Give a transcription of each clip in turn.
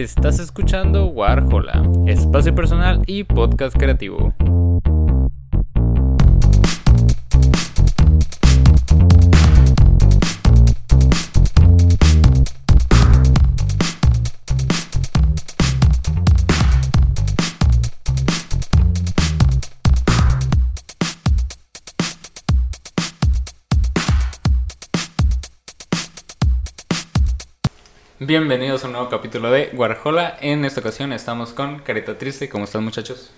Estás escuchando Warhola, espacio personal y podcast creativo. Bienvenidos a un nuevo capítulo de Warhola. En esta ocasión estamos con Carita Triste. ¿Cómo están, muchachos?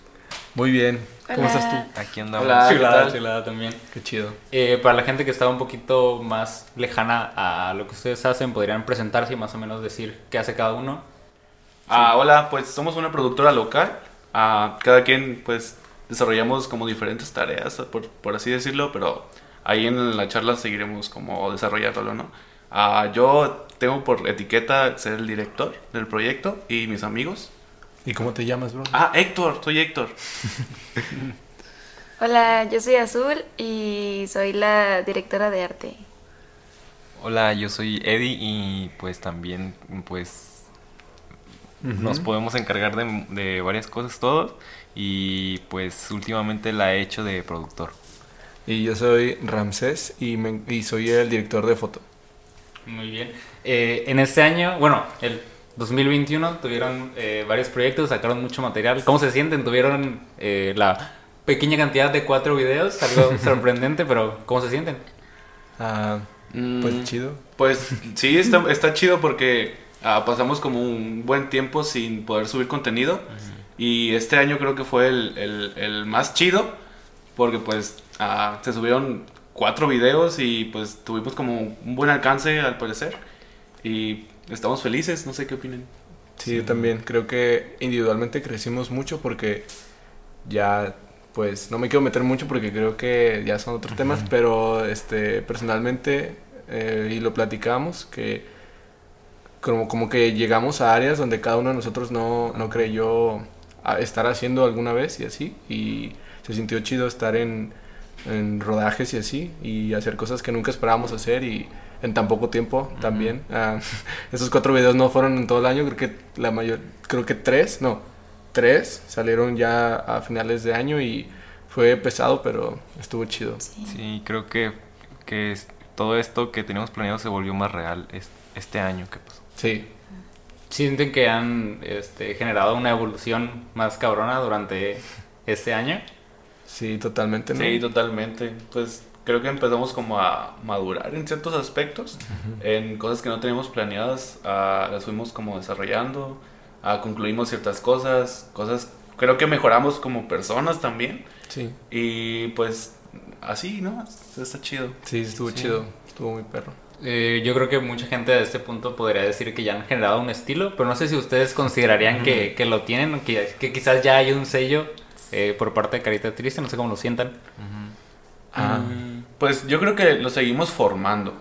Muy bien. ¿Cómo Hola. estás tú? Aquí andamos. Hola. ¿qué chulada, chulada también. Qué chido. Eh, para la gente que está un poquito más lejana a lo que ustedes hacen, podrían presentarse y más o menos decir qué hace cada uno. Ah, hola, pues somos una productora local. Ah, cada quien, pues, desarrollamos como diferentes tareas, por, por así decirlo, pero ahí en la charla seguiremos como desarrollándolo, ¿no? Ah, yo tengo por etiqueta ser el director del proyecto y mis amigos. ¿Y cómo te llamas, bro? Ah, Héctor, soy Héctor. Hola, yo soy Azul y soy la directora de arte. Hola, yo soy Eddie y pues también pues nos podemos encargar de, de varias cosas todos y pues últimamente la he hecho de productor. Y yo soy Ramsés y, me- y soy el director de foto. Muy bien. Eh, en este año, bueno, el 2021 tuvieron eh, varios proyectos, sacaron mucho material. ¿Cómo se sienten? Tuvieron eh, la pequeña cantidad de cuatro videos, algo sorprendente, pero ¿cómo se sienten? Ah, Mm, pues chido. Pues sí, está, está chido porque ah, pasamos como un buen tiempo sin poder subir contenido. Y este año creo que fue el, el- el más chido porque pues ah, se subieron cuatro videos y pues tuvimos como un buen alcance al parecer. Y estamos felices, no sé qué opinan. Sí, yo también. Creo que individualmente crecimos mucho porque ya, pues, no me quiero meter mucho porque creo que ya son otros temas, pero este, personalmente, eh, y lo platicamos, que como, como que llegamos a áreas donde cada uno de nosotros no, no creyó estar haciendo alguna vez y así, y se sintió chido estar en, en rodajes y así, y hacer cosas que nunca esperábamos hacer y en tan poco tiempo también. Ah, esos cuatro videos no fueron en todo el año, creo que la mayor, creo que tres, no, tres salieron ya a finales de año y fue pesado, pero estuvo chido. Sí, creo que, que es- todo esto que teníamos planeado se volvió más real es- este año que pasó. Sí, ¿Sienten que han este, generado una evolución más cabrona durante este año? Sí, totalmente. ¿no? Sí, totalmente. Pues creo que empezamos como a madurar en ciertos aspectos, en cosas que no teníamos planeadas, ah, las fuimos como desarrollando, ah, concluimos ciertas cosas, cosas, creo que mejoramos como personas también, Sí, y pues así, ¿no? Está chido. sí, estuvo chido, estuvo muy perro. Eh, yo creo que mucha gente a este punto podría decir que ya han generado un estilo, pero no sé si ustedes considerarían que, que lo tienen o que, que quizás ya hay un sello eh, por parte de Carita Triste, no sé cómo lo sientan. Ah, Mm, Pues yo creo que lo seguimos formando,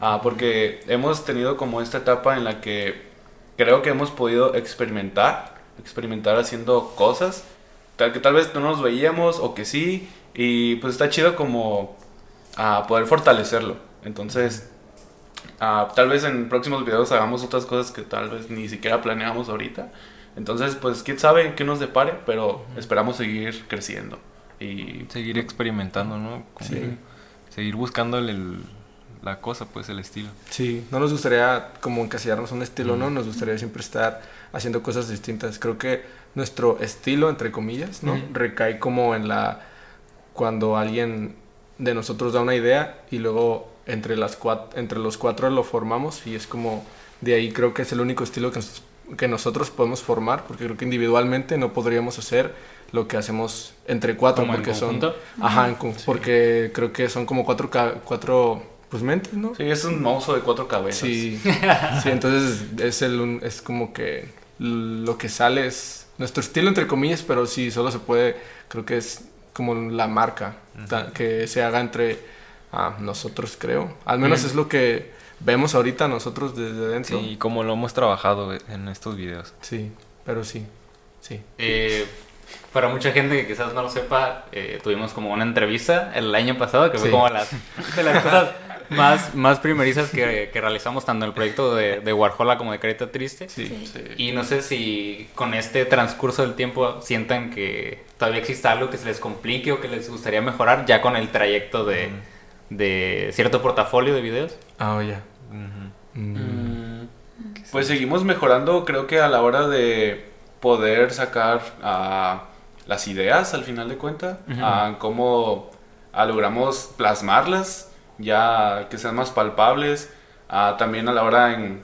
ah, porque hemos tenido como esta etapa en la que creo que hemos podido experimentar, experimentar haciendo cosas, tal que tal vez no nos veíamos o que sí, y pues está chido como ah, poder fortalecerlo. Entonces, ah, tal vez en próximos videos hagamos otras cosas que tal vez ni siquiera planeamos ahorita. Entonces, pues quién sabe qué nos depare, pero esperamos seguir creciendo. Y Seguir experimentando, ¿no? Como Sí. Seguir buscando el- la cosa, pues el estilo. sí, no nos gustaría como encasillarnos un estilo, ¿no? Nos gustaría siempre estar haciendo cosas distintas. Creo que nuestro estilo, entre comillas, ¿no? Ujú. Recae como en la... Cuando alguien de nosotros da una idea y luego entre, las cuat- entre los cuatro lo formamos y es como... De ahí creo que es el único estilo que, nos- que nosotros podemos formar porque creo que individualmente no podríamos hacer lo que hacemos entre cuatro Como en porque son... conjunto. Ajá, en con- porque creo que son como cuatro, cuatro pues mentes, ¿no? Sí, es un monstruo de cuatro cabezas. Sí, sí, entonces es el un- es como que lo que sale es nuestro estilo entre comillas, pero sí solo se puede, creo que es como la marca que se haga entre ah, nosotros, creo. Al menos es lo que vemos ahorita nosotros desde dentro. Sí, como lo hemos trabajado en estos videos. Sí, pero sí, sí. Eh, para mucha gente que quizás no lo sepa, eh, tuvimos como una entrevista el año pasado que fue Sí. como las, de las cosas más, más primerizas que, que realizamos tanto en el proyecto de, de Warhola como de Carita Triste. Sí. Sí. Y no sé si con este transcurso del tiempo sientan que todavía existe algo que se les complique o que les gustaría mejorar ya con el trayecto de, de cierto portafolio de videos. Ah, ya. Mm, Pues seguimos mejorando, creo que a la hora de poder sacar ah, las ideas al final de cuentas, Ujú. ah, cómo ah, logramos plasmarlas, ya que sean más palpables, ah, también a la hora en...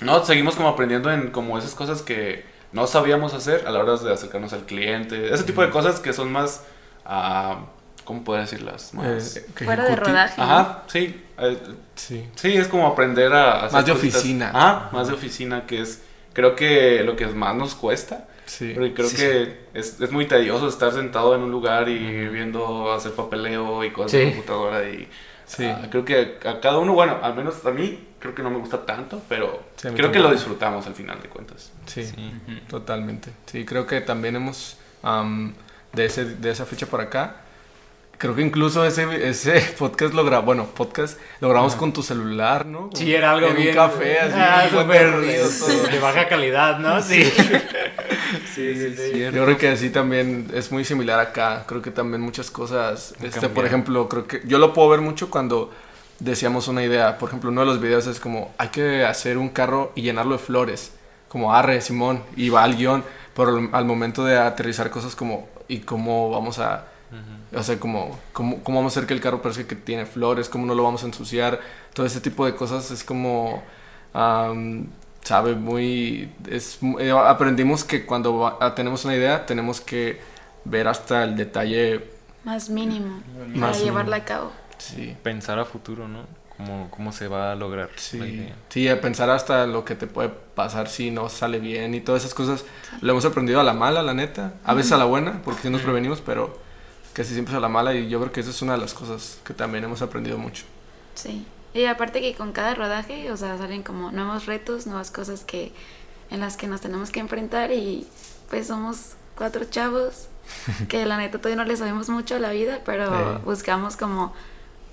No, seguimos como aprendiendo en como esas cosas que no sabíamos hacer a la hora de acercarnos al cliente, ese tipo de cosas que son más... ah, ¿Cómo puedo decirlas? Más... Eh, Fuera de rodaje. Ajá, sí. Eh, Sí. Sí, es como aprender a hacer Más de cositas. oficina. Ah, más de oficina, que es creo que lo que más nos cuesta. Sí. Porque creo Sí, que Es, es muy tedioso estar sentado en un lugar y viendo hacer papeleo y cosas Sí. de computadora. Y Sí. ah, creo que a cada uno, bueno, al menos a mí, creo que no me gusta tanto, pero creo que lo disfrutamos al final de cuentas. Sí, Sí. totalmente. Sí, creo que también hemos, am, de, ese, de esa fecha para acá, creo que incluso ese, ese podcast lo grabamos, bueno, podcast lo grabamos con tu celular, ¿no? Sí, era algo en bien. un café, así, Ah, de baja calidad, ¿no? Sí. Sí, sí, sí. Yo creo que sí también es muy similar acá. Creo que también muchas cosas, este, por ejemplo, creo que yo lo puedo ver mucho cuando decíamos una idea. Por ejemplo, uno de los videos es como, hay que hacer un carro y llenarlo de flores. Como arre, Simón, y va al guion. Pero al momento de aterrizar cosas como, ¿y cómo vamos a...? O sea, como, ¿cómo, ¿cómo vamos a hacer que el carro parezca que tiene flores? ¿Cómo no lo vamos a ensuciar? Todo ese tipo de cosas es como... am, sabe, muy... Es, eh, aprendimos que cuando va- ah, tenemos una idea tenemos que ver hasta el detalle. Más mínimo. Para Más llevarla mínimo. a cabo. Sí, Pensar a futuro, ¿no? Cómo, cómo se va a lograr la sí, idea. sí, a pensar hasta lo que te puede pasar si no sale bien y todas esas cosas. Lo hemos aprendido a la mala, la neta. A veces a la buena, porque sí nos prevenimos, pero casi siempre es a la mala y yo creo que esa es una de las cosas que también hemos aprendido mucho. Sí. Y aparte que con cada rodaje, o sea, salen como nuevos retos, nuevas cosas que en las que nos tenemos que enfrentar y pues somos cuatro chavos que la neta todavía no le sabemos mucho a la vida, pero Eh. buscamos como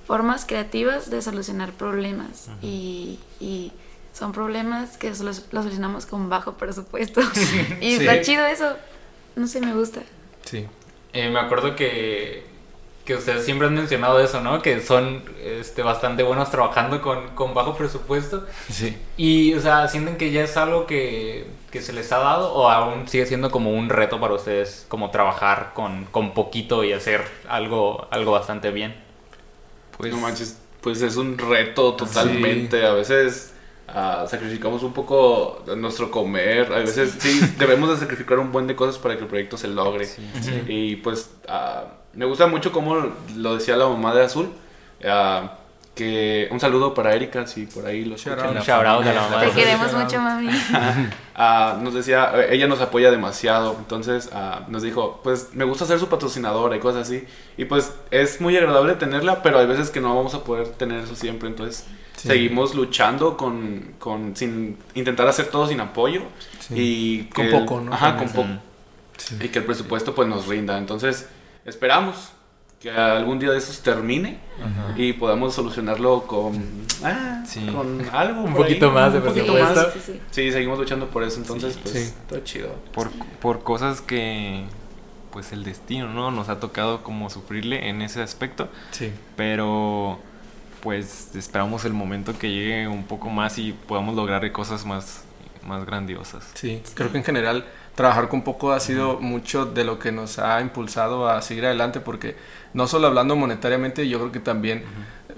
formas creativas de solucionar problemas y, y son problemas que solo- los solucionamos con bajo presupuesto y Sí. está chido eso, no sé, me gusta. Sí. Eh, me acuerdo que, que ustedes siempre han mencionado eso, ¿no? Que son este, bastante buenos trabajando con, con bajo presupuesto. Sí. Y, o sea, ¿sienten que ya es algo que, que se les ha dado o aún sigue siendo como un reto para ustedes como trabajar con, con poquito y hacer algo, algo bastante bien? Pues, no manches, pues es un reto totalmente. A veces ah, sacrificamos un poco nuestro comer. A veces sí, debemos de sacrificar un buen de cosas para que el proyecto se logre. Y pues ah, me gusta mucho como lo decía la mamá de Azul. ah, que un saludo para Erika, si por ahí lo escuchan. Te queremos mucho, mami. Ah, nos decía, eh, ella nos apoya demasiado, entonces ah, nos dijo, pues me gusta ser su patrocinadora y cosas así. Y pues es muy agradable tenerla, pero hay veces que no vamos a poder tener eso siempre, entonces Sí. seguimos luchando con, con, sin intentar hacer todo sin apoyo. Sí. Y Con poco, ¿no? Ajá, con poco. Sí. Y que el presupuesto pues nos rinda. Entonces esperamos que algún día de esos termine y podamos solucionarlo con, ah, Sí. con algo. Un poquito ahí, más de un poquito presupuesto. más. Sí, sí. Sí, seguimos luchando por eso, entonces Sí, pues sí. todo chido. por, por cosas que pues el destino, ¿no? Nos ha tocado como sufrirle en ese aspecto, Sí. pero pues esperamos el momento que llegue un poco más y podamos lograr cosas más, más grandiosas. Sí, creo que en general trabajar con poco ha sido mucho de lo que nos ha impulsado a seguir adelante porque no solo hablando monetariamente, yo creo que también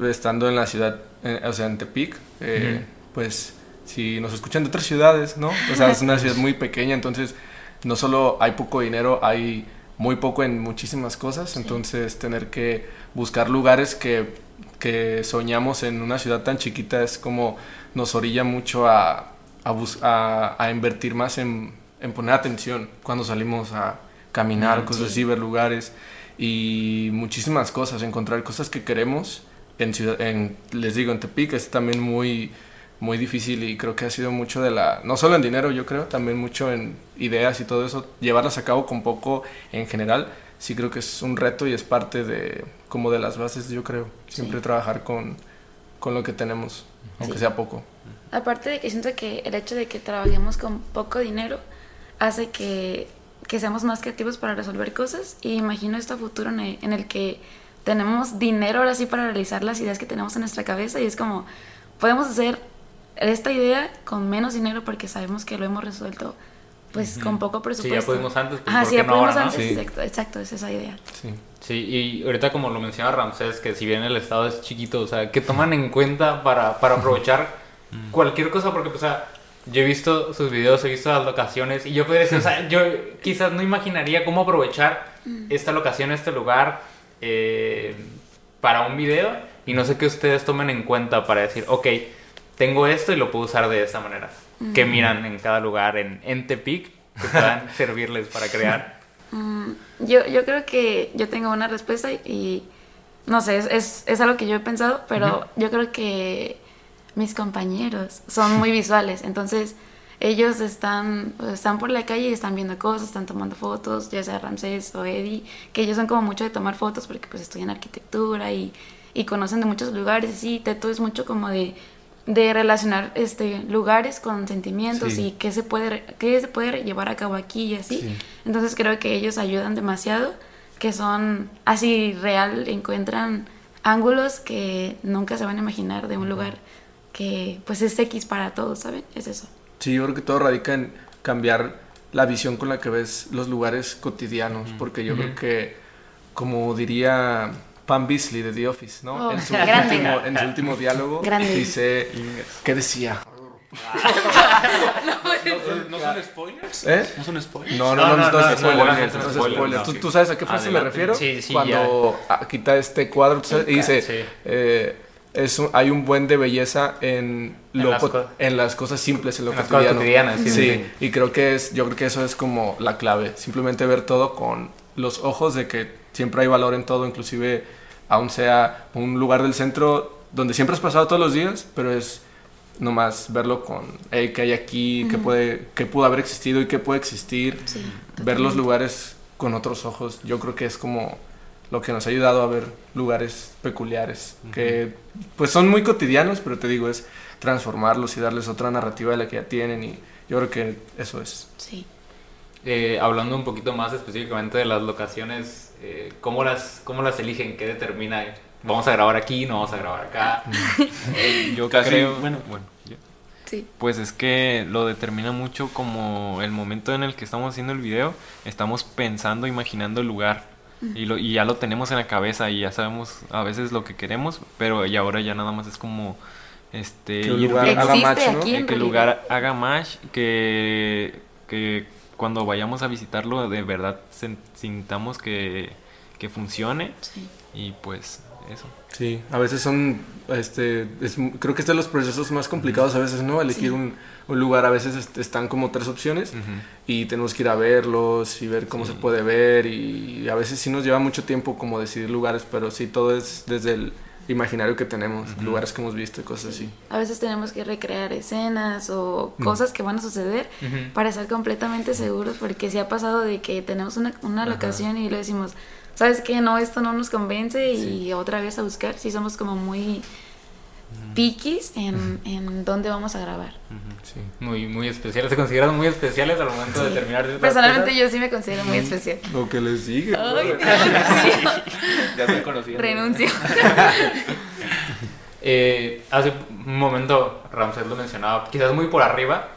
estando en la ciudad, eh, o sea, en Tepic, eh, pues si nos escuchan de otras ciudades, ¿no? O sea, es una ciudad muy pequeña, entonces no solo hay poco dinero, hay muy poco en muchísimas cosas, entonces tener que buscar lugares que, que soñamos en una ciudad tan chiquita es como nos orilla mucho a, a, bus- a, a invertir más en, en poner atención cuando salimos a caminar, cosas así, ver lugares y muchísimas cosas, encontrar cosas que queremos en ciudad, en, les digo, en Tepic es también muy, muy difícil y creo que ha sido mucho de la, no solo en dinero yo creo, también mucho en ideas y todo eso, llevarlas a cabo con poco en general, sí creo que es un reto y es parte de, como de las bases yo creo, siempre Sí. trabajar con, con lo que tenemos, aunque Sí. sea poco. Aparte de que siento que el hecho de que trabajemos con poco dinero hace que, que seamos más creativos para resolver cosas y imagino esto a futuro en el, en el que tenemos dinero ahora sí para realizar las ideas que tenemos en nuestra cabeza y es como podemos hacer esta idea con menos dinero porque sabemos que lo hemos resuelto pues con poco Sí, presupuesto. ya pudimos antes, pues, ¿por sí, ya no pudimos ahora, no? antes, Sí. exacto, exacto, es esa idea. Sí. Sí, y ahorita como lo menciona Ramsés, que si bien el estado es chiquito, o sea, que toman en cuenta para, para aprovechar cualquier cosa, porque, pues, o sea, yo he visto sus videos, he visto las locaciones, y yo podría decir, o sea, yo quizás no imaginaría cómo aprovechar esta locación, este lugar, eh, para un video, y no sé qué ustedes tomen en cuenta para decir, ok, tengo esto y lo puedo usar de esta manera. Que miran en cada lugar en, en Tepic, que puedan servirles para crear. Mm, yo, yo creo que yo tengo una respuesta y, y no sé, es, es, es algo que yo he pensado, pero yo creo que mis compañeros son muy visuales, entonces ellos están, están por la calle y están viendo cosas, están tomando fotos, ya sea Ramsés o Eddie, que ellos son como mucho de tomar fotos porque pues estudian arquitectura y, y conocen de muchos lugares, sí, Teto es mucho como de de relacionar este lugares con sentimientos Sí. y qué se puede qué se puede llevar a cabo aquí y así Sí. entonces creo que ellos ayudan demasiado, que son así real, encuentran ángulos que nunca se van a imaginar de un lugar que pues es X para todos, ¿saben? Es eso. Sí, yo creo que todo radica en cambiar la visión con la que ves los lugares cotidianos, porque yo creo que, como diría Pam Beasley de The Office, ¿no? Oh, en, su último, en su último diálogo Grande. dice, ¿qué decía? ¿No son spoilers? ¿Eh? ¿No son spoilers? No, no, No, no, no, no, no, es no, spoiler, no, no no, es no, spoiler. spoiler, ¿Tú, sabes a qué frase me refiero? Sí, sí, Cuando ah, quita este cuadro tú sabes, y dice, Sí. eh, es un- hay un buen de belleza en, En lo las co- co- en las cosas simples, en lo En las cosas cotidiano. cotidianas, sí, sí, sí. y creo que es, yo creo que eso es como la clave, simplemente ver todo con los ojos de que siempre hay valor en todo, inclusive aun sea un lugar del centro donde siempre has pasado todos los días, pero es nomás verlo con, hey, ¿qué hay aquí? ¿Qué, puede, ¿Qué pudo haber existido y qué puede existir? Sí, ver los lugares con otros ojos. Yo creo que es como lo que nos ha ayudado a ver lugares peculiares, que pues son muy cotidianos, pero te digo, es transformarlos y darles otra narrativa de la que ya tienen y yo creo que eso es. Sí. Eh, hablando un poquito más específicamente de las locaciones, eh, ¿cómo, las, ¿cómo las eligen? ¿Qué determina? ¿Vamos a grabar aquí? ¿No vamos a grabar acá? Yo Casi, creo, bueno. bueno, yo- Sí. pues es que lo determina mucho como el momento en el que estamos haciendo el video, estamos pensando, imaginando el lugar y, lo, y ya lo tenemos en la cabeza y ya sabemos a veces lo que queremos, pero y ahora ya nada más es como este Que el ir lugar haga match, ¿no? aquí en que el lugar haga match, que, que cuando vayamos a visitarlo de verdad sintamos que, que funcione Sí. y pues eso. Sí, a veces son, este, es- creo que es de los procesos más complicados a veces, ¿no? Elegir Sí. un, un lugar, a veces est- están como tres opciones Ujú. y tenemos que ir a verlos y ver cómo Sí. se puede ver y a veces sí nos lleva mucho tiempo como decidir lugares, pero sí todo es desde el imaginario que tenemos, Ujú. lugares que hemos visto y cosas así. A veces tenemos que recrear escenas o cosas que van a suceder para estar completamente seguros, porque si ha pasado de que tenemos una, una locación y le decimos, ¿sabes qué? No, esto no nos convence y otra vez a buscar. Sí, somos como muy piquis en, en dónde vamos a grabar. Sí. Muy, muy especiales. ¿Se consideran muy especiales al momento de Sí. terminar ciertas Personalmente cosas? yo sí me considero muy especial. Lo que les diga. Ay, Ya se conocían. renuncio. Eh, hace un momento Ramsés lo mencionaba, quizás muy por arriba,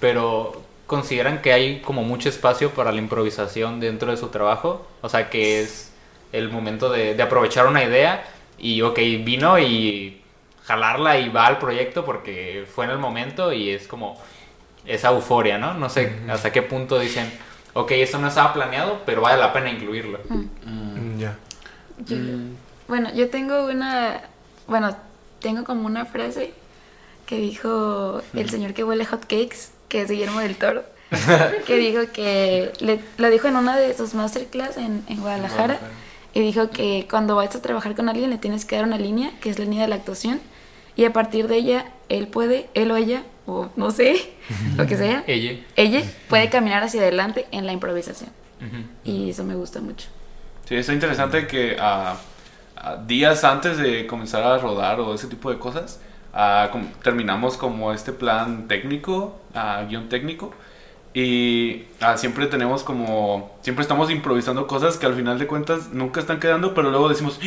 pero consideran que hay como mucho espacio para la improvisación dentro de su trabajo. O sea, que es el momento de, de aprovechar una idea y, ok, vino y jalarla y va al proyecto porque fue en el momento y es como esa euforia, ¿no? No sé hasta qué punto dicen, ok, esto no estaba planeado, pero vale la pena incluirlo. Mm, ya. Yo- Bueno, yo tengo una, bueno, tengo como una frase que dijo el señor que huele hot cakes, que es Guillermo del Toro, que dijo que, le- lo dijo en una de sus masterclass en, en Guadalajara, y dijo que cuando vas a trabajar con alguien le tienes que dar una línea, que es la línea de la actuación, y a partir de ella, él puede, él o ella, o no sé, lo que sea, Ella. ella puede caminar hacia adelante en la improvisación, y eso me gusta mucho. Sí, está interesante que ah, días antes de comenzar a rodar o ese tipo de cosas, ah, com- terminamos como este plan técnico, ah, guion técnico. Y ah, siempre tenemos como, siempre estamos improvisando cosas que al final de cuentas nunca están quedando, pero luego decimos, "¡Ah!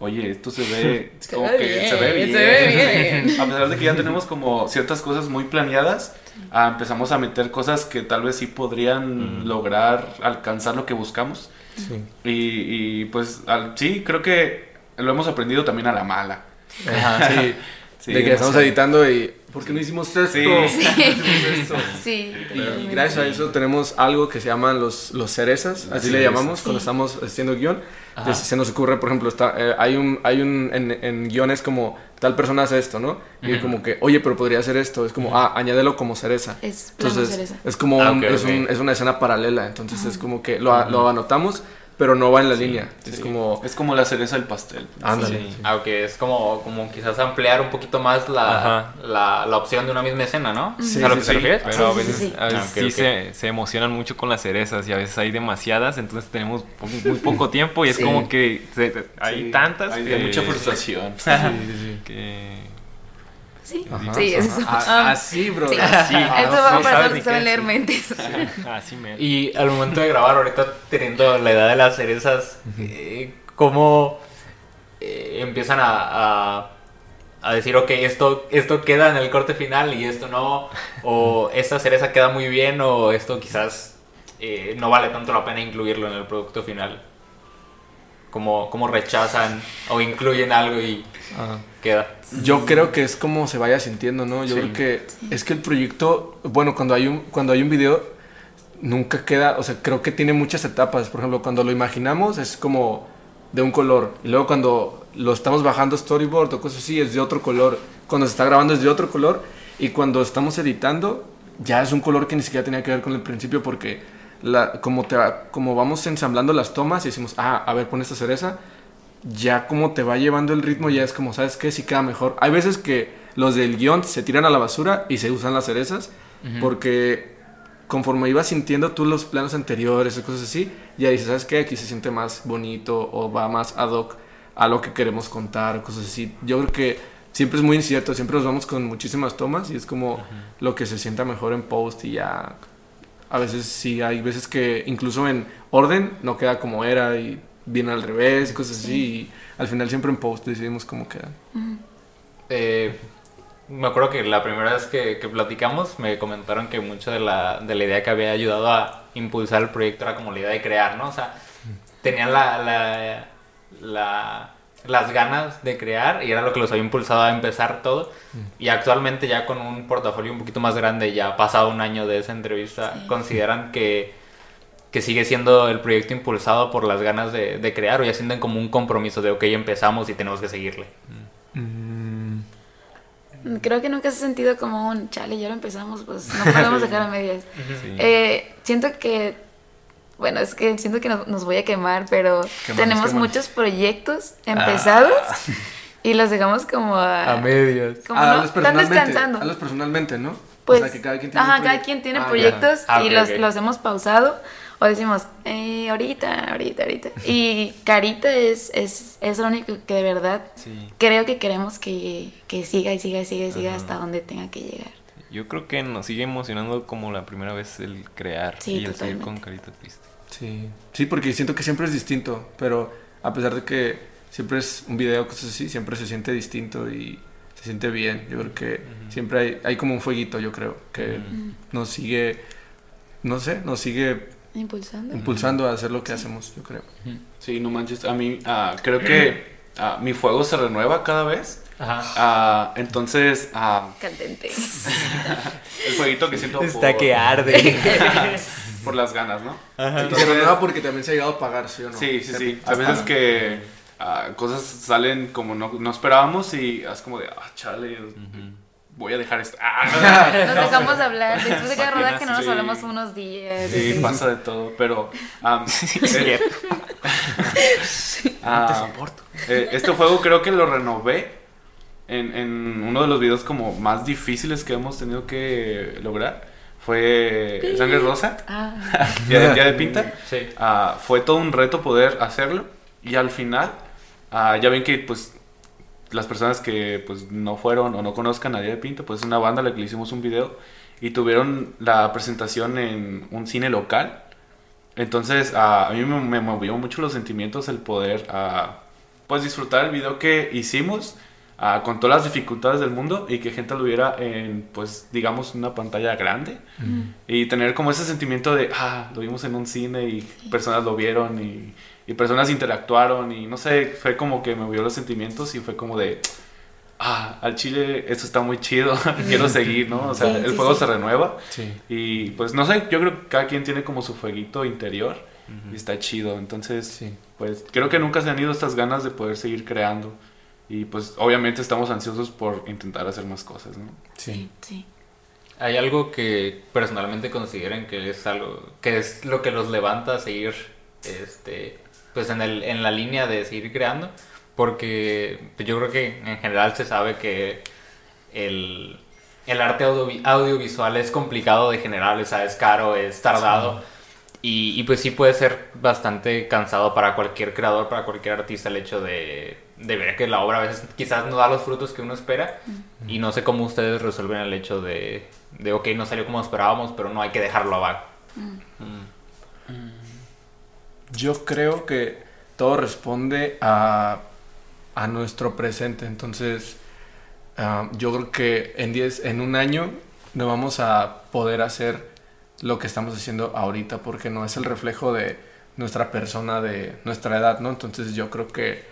oye, esto se ve Se como ve que bien, se ve bien. se ve bien. A pesar de que ya tenemos como ciertas cosas muy planeadas, empezamos a meter cosas que tal vez sí podrían lograr alcanzar lo que buscamos. Sí. Y, y, pues al- sí, creo que lo hemos aprendido también a la mala. Ajá, sí. Sí, de que estamos editando y... ¿Por qué no hicimos esto? Sí. ¿Por qué no hicimos esto? Sí. Y gracias a eso tenemos algo que se llaman los, los cerezas, así le llamamos cuando estamos haciendo guion. Entonces, se nos ocurre, por ejemplo, está, eh, hay un, hay un en, en guiones como tal persona hace esto, ¿no? Y como que, oye, pero podría hacer esto. Es como, ah, añádelo como cereza. Es Entonces, cereza. es como Ah, un- ok, es, un- es una escena paralela. Entonces, es como que lo, lo anotamos, pero no va en la línea. Es como, Es como la cereza del pastel. ándale. Sí. Aunque es como, como quizás ampliar un poquito más la, la, la opción de una misma escena, ¿no? Sí, ¿Es a lo sí, que se sí. refiere? Pero a veces, sí. a veces Ah. Se, se emocionan mucho con las cerezas y a veces hay demasiadas, entonces tenemos po- muy poco tiempo y es Sí. como que se- te- hay Sí, tantas hay, que, mucha frustración. Sí, sí, sí. que- Sí, Ajá, sí, es eso. Ah, así, bro. sí. Sí. Eso no va para que saben leer mentes. Así me... Y al momento de grabar, ahorita teniendo la edad de las cerezas, eh, ¿cómo eh, empiezan a, a, a decir, ok, esto, esto queda en el corte final y esto no? ¿O esta cereza queda muy bien o esto quizás eh, no vale tanto la pena incluirlo en el producto final? ¿Cómo, cómo rechazan o incluyen algo y Ajá. queda? Yo creo que es como se vaya sintiendo, ¿no? Yo Sí. creo que es que el proyecto, bueno, cuando hay un cuando hay un video nunca queda, o sea, creo que tiene muchas etapas. Por ejemplo, cuando lo imaginamos es como de un color y luego cuando lo estamos bajando storyboard o cosas así es de otro color. Cuando se está grabando es de otro color y cuando estamos editando ya es un color que ni siquiera tenía que ver con el principio porque la, como, te, va- como vamos ensamblando las tomas y decimos, ah, a ver, pon esta cereza, ya como te va llevando el ritmo, ya es como, ¿sabes qué? Sí queda mejor. Hay veces que los del guion se tiran a la basura y se usan las cerezas, porque conforme ibas sintiendo tú los planos anteriores o cosas así, ya dices, ¿sabes qué? Aquí se siente más bonito o va más ad hoc a lo que queremos contar, cosas así. Yo creo que siempre es muy incierto, siempre nos vamos con muchísimas tomas y es como lo que se sienta mejor en post y ya... A veces sí, hay veces que incluso en orden no queda como era y viene al revés y cosas así. Y al final siempre en post decidimos cómo queda. Eh, me acuerdo que la primera vez que, que platicamos me comentaron que mucho de la, de la idea que había ayudado a impulsar el proyecto era como la idea de crear, ¿no? O sea, tenían la, la, la- las ganas de crear y era lo que los había impulsado a empezar todo. Y actualmente ya con un portafolio un poquito más grande, ya pasado un año de esa entrevista, Sí. consideran que, que sigue siendo el proyecto impulsado por las ganas de, de crear o ya sienten como un compromiso de, ok, empezamos y tenemos que seguirle. Creo que nunca se ha sentido como un chale, ya lo empezamos, pues no podemos dejar a medias. Sí. Eh, siento que, bueno, es que siento que nos, nos voy a quemar, pero tenemos quémanos. muchos proyectos empezados y los dejamos como a... medias. como Ah, no, están personalmente. descansando. hazlos personalmente, ¿no? Pues, o sea, que cada quien tiene ajá, cada quien tiene Ah, proyectos Ah, y ok, los, ok. los hemos pausado o decimos, eh, ahorita, ahorita, ahorita. Y Carita es, es, es lo único que de verdad Sí. creo que queremos que, que siga y siga y siga y siga hasta donde tenga que llegar. Yo creo que nos sigue emocionando como la primera vez el crear Sí, y el seguir totalmente. con Carita Triste. Sí. sí, porque siento que siempre es distinto, pero a pesar de que siempre es un video, cosas así, siempre se siente distinto y se siente bien. Yo creo que siempre hay, hay como un fueguito, yo creo, que nos sigue, no sé, nos sigue Impulsando. impulsando a hacer lo que hacemos, yo creo. Sí, no manches. A mí ah, creo que ah, mi fuego se renueva cada vez. Ajá. Ah, entonces, Candente. el fueguito que siento Está por, que arde. por las ganas, ¿no? Y se renueva porque también se ha llegado a pagar, ¿sí o no? Sí, sí, Se- sí. A veces que ah, cosas salen como no, no esperábamos y es como de, ah, chale, voy a dejar esto. Ah, Nos dejamos de hablar. Después de cada Máquinas, rodaje no nos sí. hablamos unos días. Sí, pasa de todo, pero... am, eh, ah, eh, este juego creo que lo renové en, en uno de los videos como más difíciles que hemos tenido que lograr. Fue Sangre Rosa, Ah, día de, día de pinta. Sí. Ah, fue todo un reto poder hacerlo y al final Ah, ya ven que pues las personas que pues no fueron o no conozcan a Día de Pinto, pues es una banda a la que le hicimos un video y tuvieron la presentación en un cine local. Entonces a, a mí me, me movió mucho los sentimientos el poder ah, pues disfrutar el video que hicimos ah, con todas las dificultades del mundo y que gente lo viera en pues digamos una pantalla grande y tener como ese sentimiento de ah lo vimos en un cine y personas lo vieron y, y personas interactuaron y no sé fue como que me movió los sentimientos y fue como de ah, al chile esto está muy chido, quiero seguir, ¿no? O sea, Sí, el sí, fuego sí. se renueva Sí. y pues no sé, yo creo que cada quien tiene como su fueguito interior y está chido, entonces Sí. pues creo que nunca se han ido estas ganas de poder seguir creando y pues obviamente estamos ansiosos por intentar hacer más cosas, ¿no? Sí. Sí. ¿Hay algo que personalmente consideren que es algo que es lo que los levanta a seguir este pues en el en la línea de seguir creando? Porque pues, yo creo que en general se sabe que el, el arte audio- audiovisual es complicado de generar, o sea, es caro, es tardado. Y, y, pues sí puede ser bastante cansado para cualquier creador, para cualquier artista el hecho de, de ver que la obra a veces quizás no da los frutos que uno espera. Y no sé cómo ustedes resuelven el hecho de, de, ok, no salió como esperábamos, pero no hay que dejarlo abajo. Yo creo que todo responde a, a nuestro presente. Entonces, ah, yo creo que en, 10, en un año no vamos a poder hacer lo que estamos haciendo ahorita porque no es el reflejo de nuestra persona, de nuestra edad, ¿no? Entonces yo creo que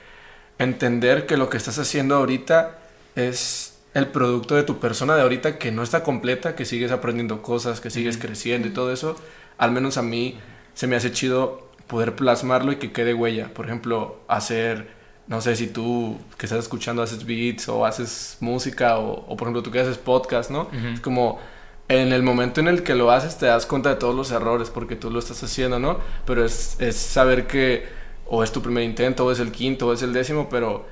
entender que lo que estás haciendo ahorita es el producto de tu persona de ahorita que no está completa, que sigues aprendiendo cosas, que sigues creciendo y todo eso, al menos a mí se me hace chido poder plasmarlo y que quede huella. Por ejemplo, hacer, no sé si tú que estás escuchando haces beats o haces música o, o por ejemplo tú que haces podcast, ¿no? Ujú. Es como en el momento en el que lo haces te das cuenta de todos los errores porque tú lo estás haciendo, ¿no? Pero es, es saber que o es tu primer intento, o es el quinto, o es el décimo, pero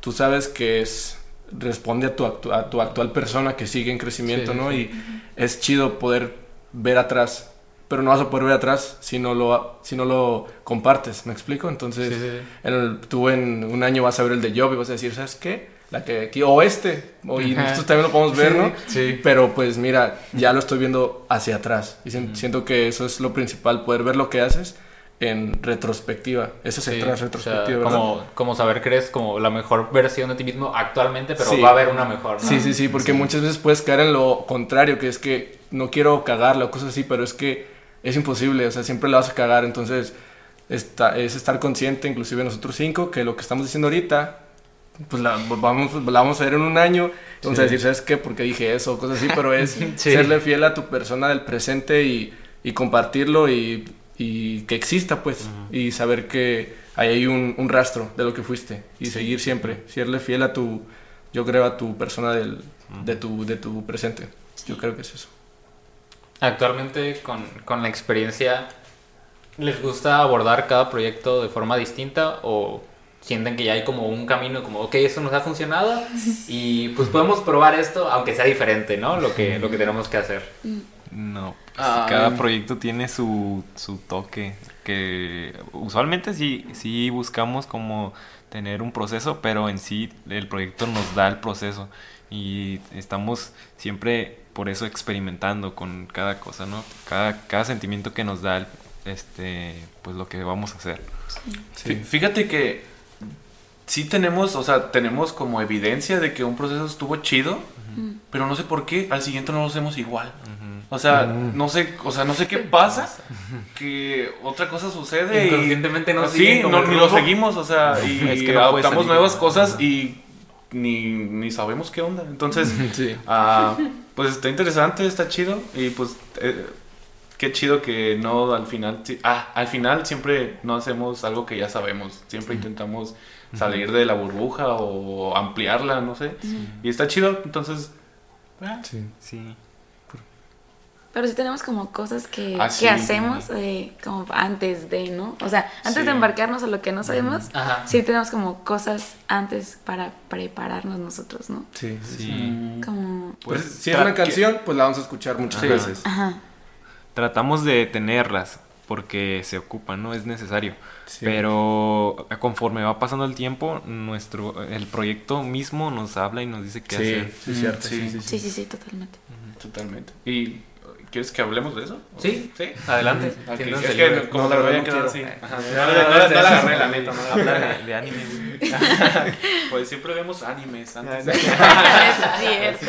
tú sabes que es responde a tu, a tu actual persona que sigue en crecimiento, Sí, ¿no? sí. Y es chido poder ver atrás, pero no vas a poder ver atrás si no lo, si no lo compartes, ¿me explico? Entonces, Sí, en el- tú en un año vas a ver el de Job y vas a decir, ¿sabes qué? La que aquí, o este, o, y nosotros también lo podemos ver, ¿no? sí. Pero pues mira, ya lo estoy viendo hacia atrás. Y sien- siento que eso es lo principal, poder ver lo que haces en retrospectiva. Eso es Sí, atrás, o sea, retrospectiva, como, como saber que eres como la mejor versión de ti mismo actualmente, pero Sí. va a haber una mejor. ¿no? Sí, sí, sí, porque muchas veces puedes caer en lo contrario, que es que no quiero cagarla o cosas así, pero es que es imposible, o sea, siempre la vas a cagar, entonces está, es estar consciente, inclusive nosotros cinco, que lo que estamos diciendo ahorita, pues la vamos, la vamos a ver en un año, vamos a decir, ¿sabes qué? Porque dije eso, cosas así, pero es Sí. serle fiel a tu persona del presente y, y compartirlo y, y que exista, pues, y saber que ahí hay un, un rastro de lo que fuiste y seguir siempre, serle fiel a tu, yo creo, a tu persona del, de, tu, de tu presente. Yo creo que es eso. Actualmente, con, con la experiencia, ¿les gusta abordar cada proyecto de forma distinta o sienten que ya hay como un camino, como, ok, esto nos ha funcionado y pues podemos probar esto, aunque sea diferente, ¿no? Lo que, lo que tenemos que hacer. No, pues, Ah, cada proyecto tiene su, su toque, que usualmente sí, sí buscamos como tener un proceso, pero en sí el proyecto nos da el proceso y estamos siempre por eso experimentando con cada cosa, ¿no? Cada, cada sentimiento que nos da el- este, pues lo que vamos a hacer. Fí- Fíjate que sí tenemos, o sea, tenemos como evidencia de que un proceso estuvo chido, pero no sé por qué al siguiente no lo hacemos igual. O sea, no sé, o sea, no sé qué pasa, que otra cosa sucede y Inconscientemente no sí, no, ni lo seguimos, o sea, y Es que no adoptamos nuevas cosas y ni, ni sabemos qué onda. Entonces, Sí. ah, pues está interesante, está chido y pues eh, qué chido que no al final, ah, al final siempre no hacemos algo que ya sabemos, siempre intentamos salir de la burbuja o ampliarla, no sé, y está chido, entonces, ah, Sí. Sí. Pero sí tenemos como cosas que, Ah, que hacemos eh, como antes de, ¿no? O sea, antes Sí. de embarcarnos a lo que no sabemos, Ajá. sí tenemos como cosas antes para prepararnos nosotros, ¿no? Sí, sí. Como... Pues, Pues, si es una canción, pues la vamos a escuchar muchas veces. Ajá. tratamos de tenerlas porque se ocupa, ¿no? Es necesario. Sí. Pero conforme va pasando el tiempo, nuestro el proyecto mismo nos habla y nos dice qué Sí, hacer. sí, cierto. Sí. Sí, sí, Sí, sí, sí, totalmente. Totalmente. ¿Y quieres que hablemos de eso? Sí, ¿Sí? adelante. Siéntanse Es que como No, no, no quedado quiero. así. Ajá. No, No, no, no, no, no, no la agarré, la neta. no la Habla agarré. de, de anime. güey. Pues siempre vemos animes antes. sí, eso.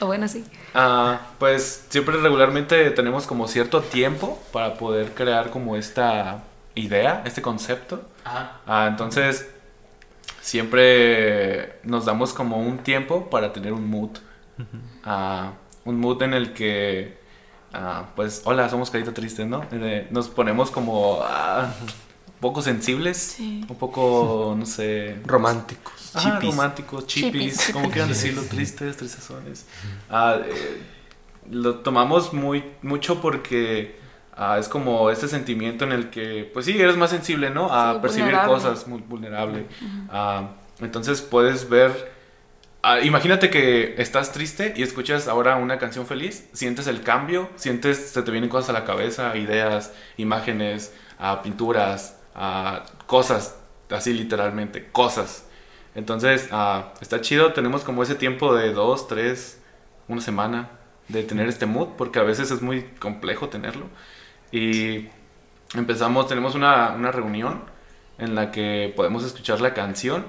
O bueno, sí. Ah, pues siempre regularmente tenemos como cierto tiempo para poder crear como esta idea, este concepto. Ajá. Ah, entonces, siempre nos damos como un tiempo para tener un mood. Ah, un mood en el que, ah, pues, hola, somos carita tristes, ¿no? Eh, nos ponemos como ah, un poco sensibles, Sí. un poco, no sé, Románticos. Ajá, Chippies. románticos, chippies, Chippies. como quieran decirlo, tristes, tristezones. Ah, eh, lo tomamos muy mucho porque ah, es como este sentimiento en el que, pues sí, eres más sensible, ¿no? A Sí, percibir vulnerable. cosas, muy vulnerable. Ah, entonces puedes ver, ah, imagínate que estás triste y escuchas ahora una canción feliz, sientes el cambio, sientes, se te vienen cosas a la cabeza, ideas, imágenes, ah, pinturas, ah, cosas, así literalmente, cosas. Entonces, está chido, tenemos como ese tiempo de dos, tres, una semana de tener este mood, porque a veces es muy complejo tenerlo. Y empezamos, tenemos una, una reunión en la que podemos escuchar la canción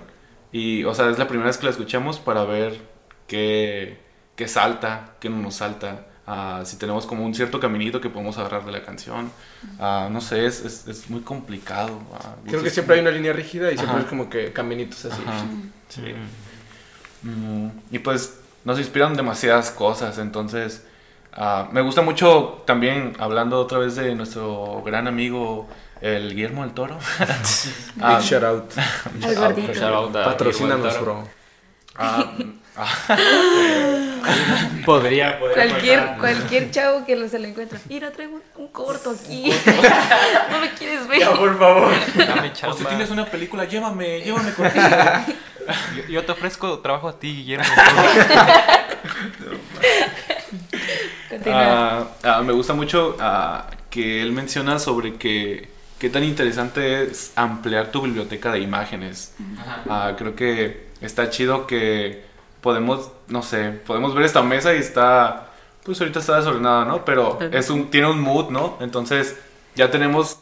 y, o sea, es la primera vez que la escuchamos para ver qué, qué salta, qué no nos salta, ah, si tenemos como un cierto caminito que podemos agarrar de la canción. Ah, no sé, es, es, es muy complicado. ah, Creo que es- siempre hay una línea rígida y siempre Ajá. es como que caminitos así. Ajá, sí. Mm, y pues nos inspiran demasiadas cosas, entonces me gusta mucho también, hablando otra vez de nuestro gran amigo, el Guillermo del Toro. Ah, Big shout out. Al gordito. Shout out a Patrocínanos, bro. ah, Podría, podría. Cualquier, cortar. cualquier chavo que lo se lo encuentra. Mira, traigo un, un corto aquí. no me quieres ver. Ya, por favor. Dame o si tienes una película, llévame, llévame contigo. yo, yo te ofrezco trabajo a ti, Guillermo. Continúa. Ah, me gusta mucho que él menciona sobre que qué tan interesante es ampliar tu biblioteca de imágenes. Ajá. Ah, creo que está chido que podemos, no sé, podemos ver esta mesa y está, pues ahorita está desordenada, ¿no? Pero es un, tiene un mood, ¿no? Entonces ya tenemos,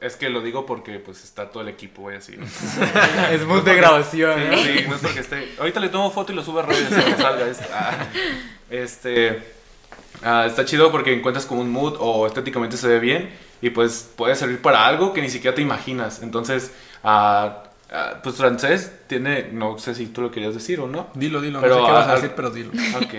es que lo digo porque pues está todo el equipo, güey, así. ¿no? Es mood de grabación. ¿no? Sí, no es porque esté. Ahorita le tomo foto y lo subo a redes cuando salga. Este, ah, este, ah, está chido porque encuentras como un mood o estéticamente se ve bien y pues puede servir para algo que ni siquiera te imaginas. Entonces, ah, ah, pues francés tiene, no sé si tú lo querías decir o no. Dilo, dilo. Pero no sé qué vas a al- decir, pero dilo. Ok.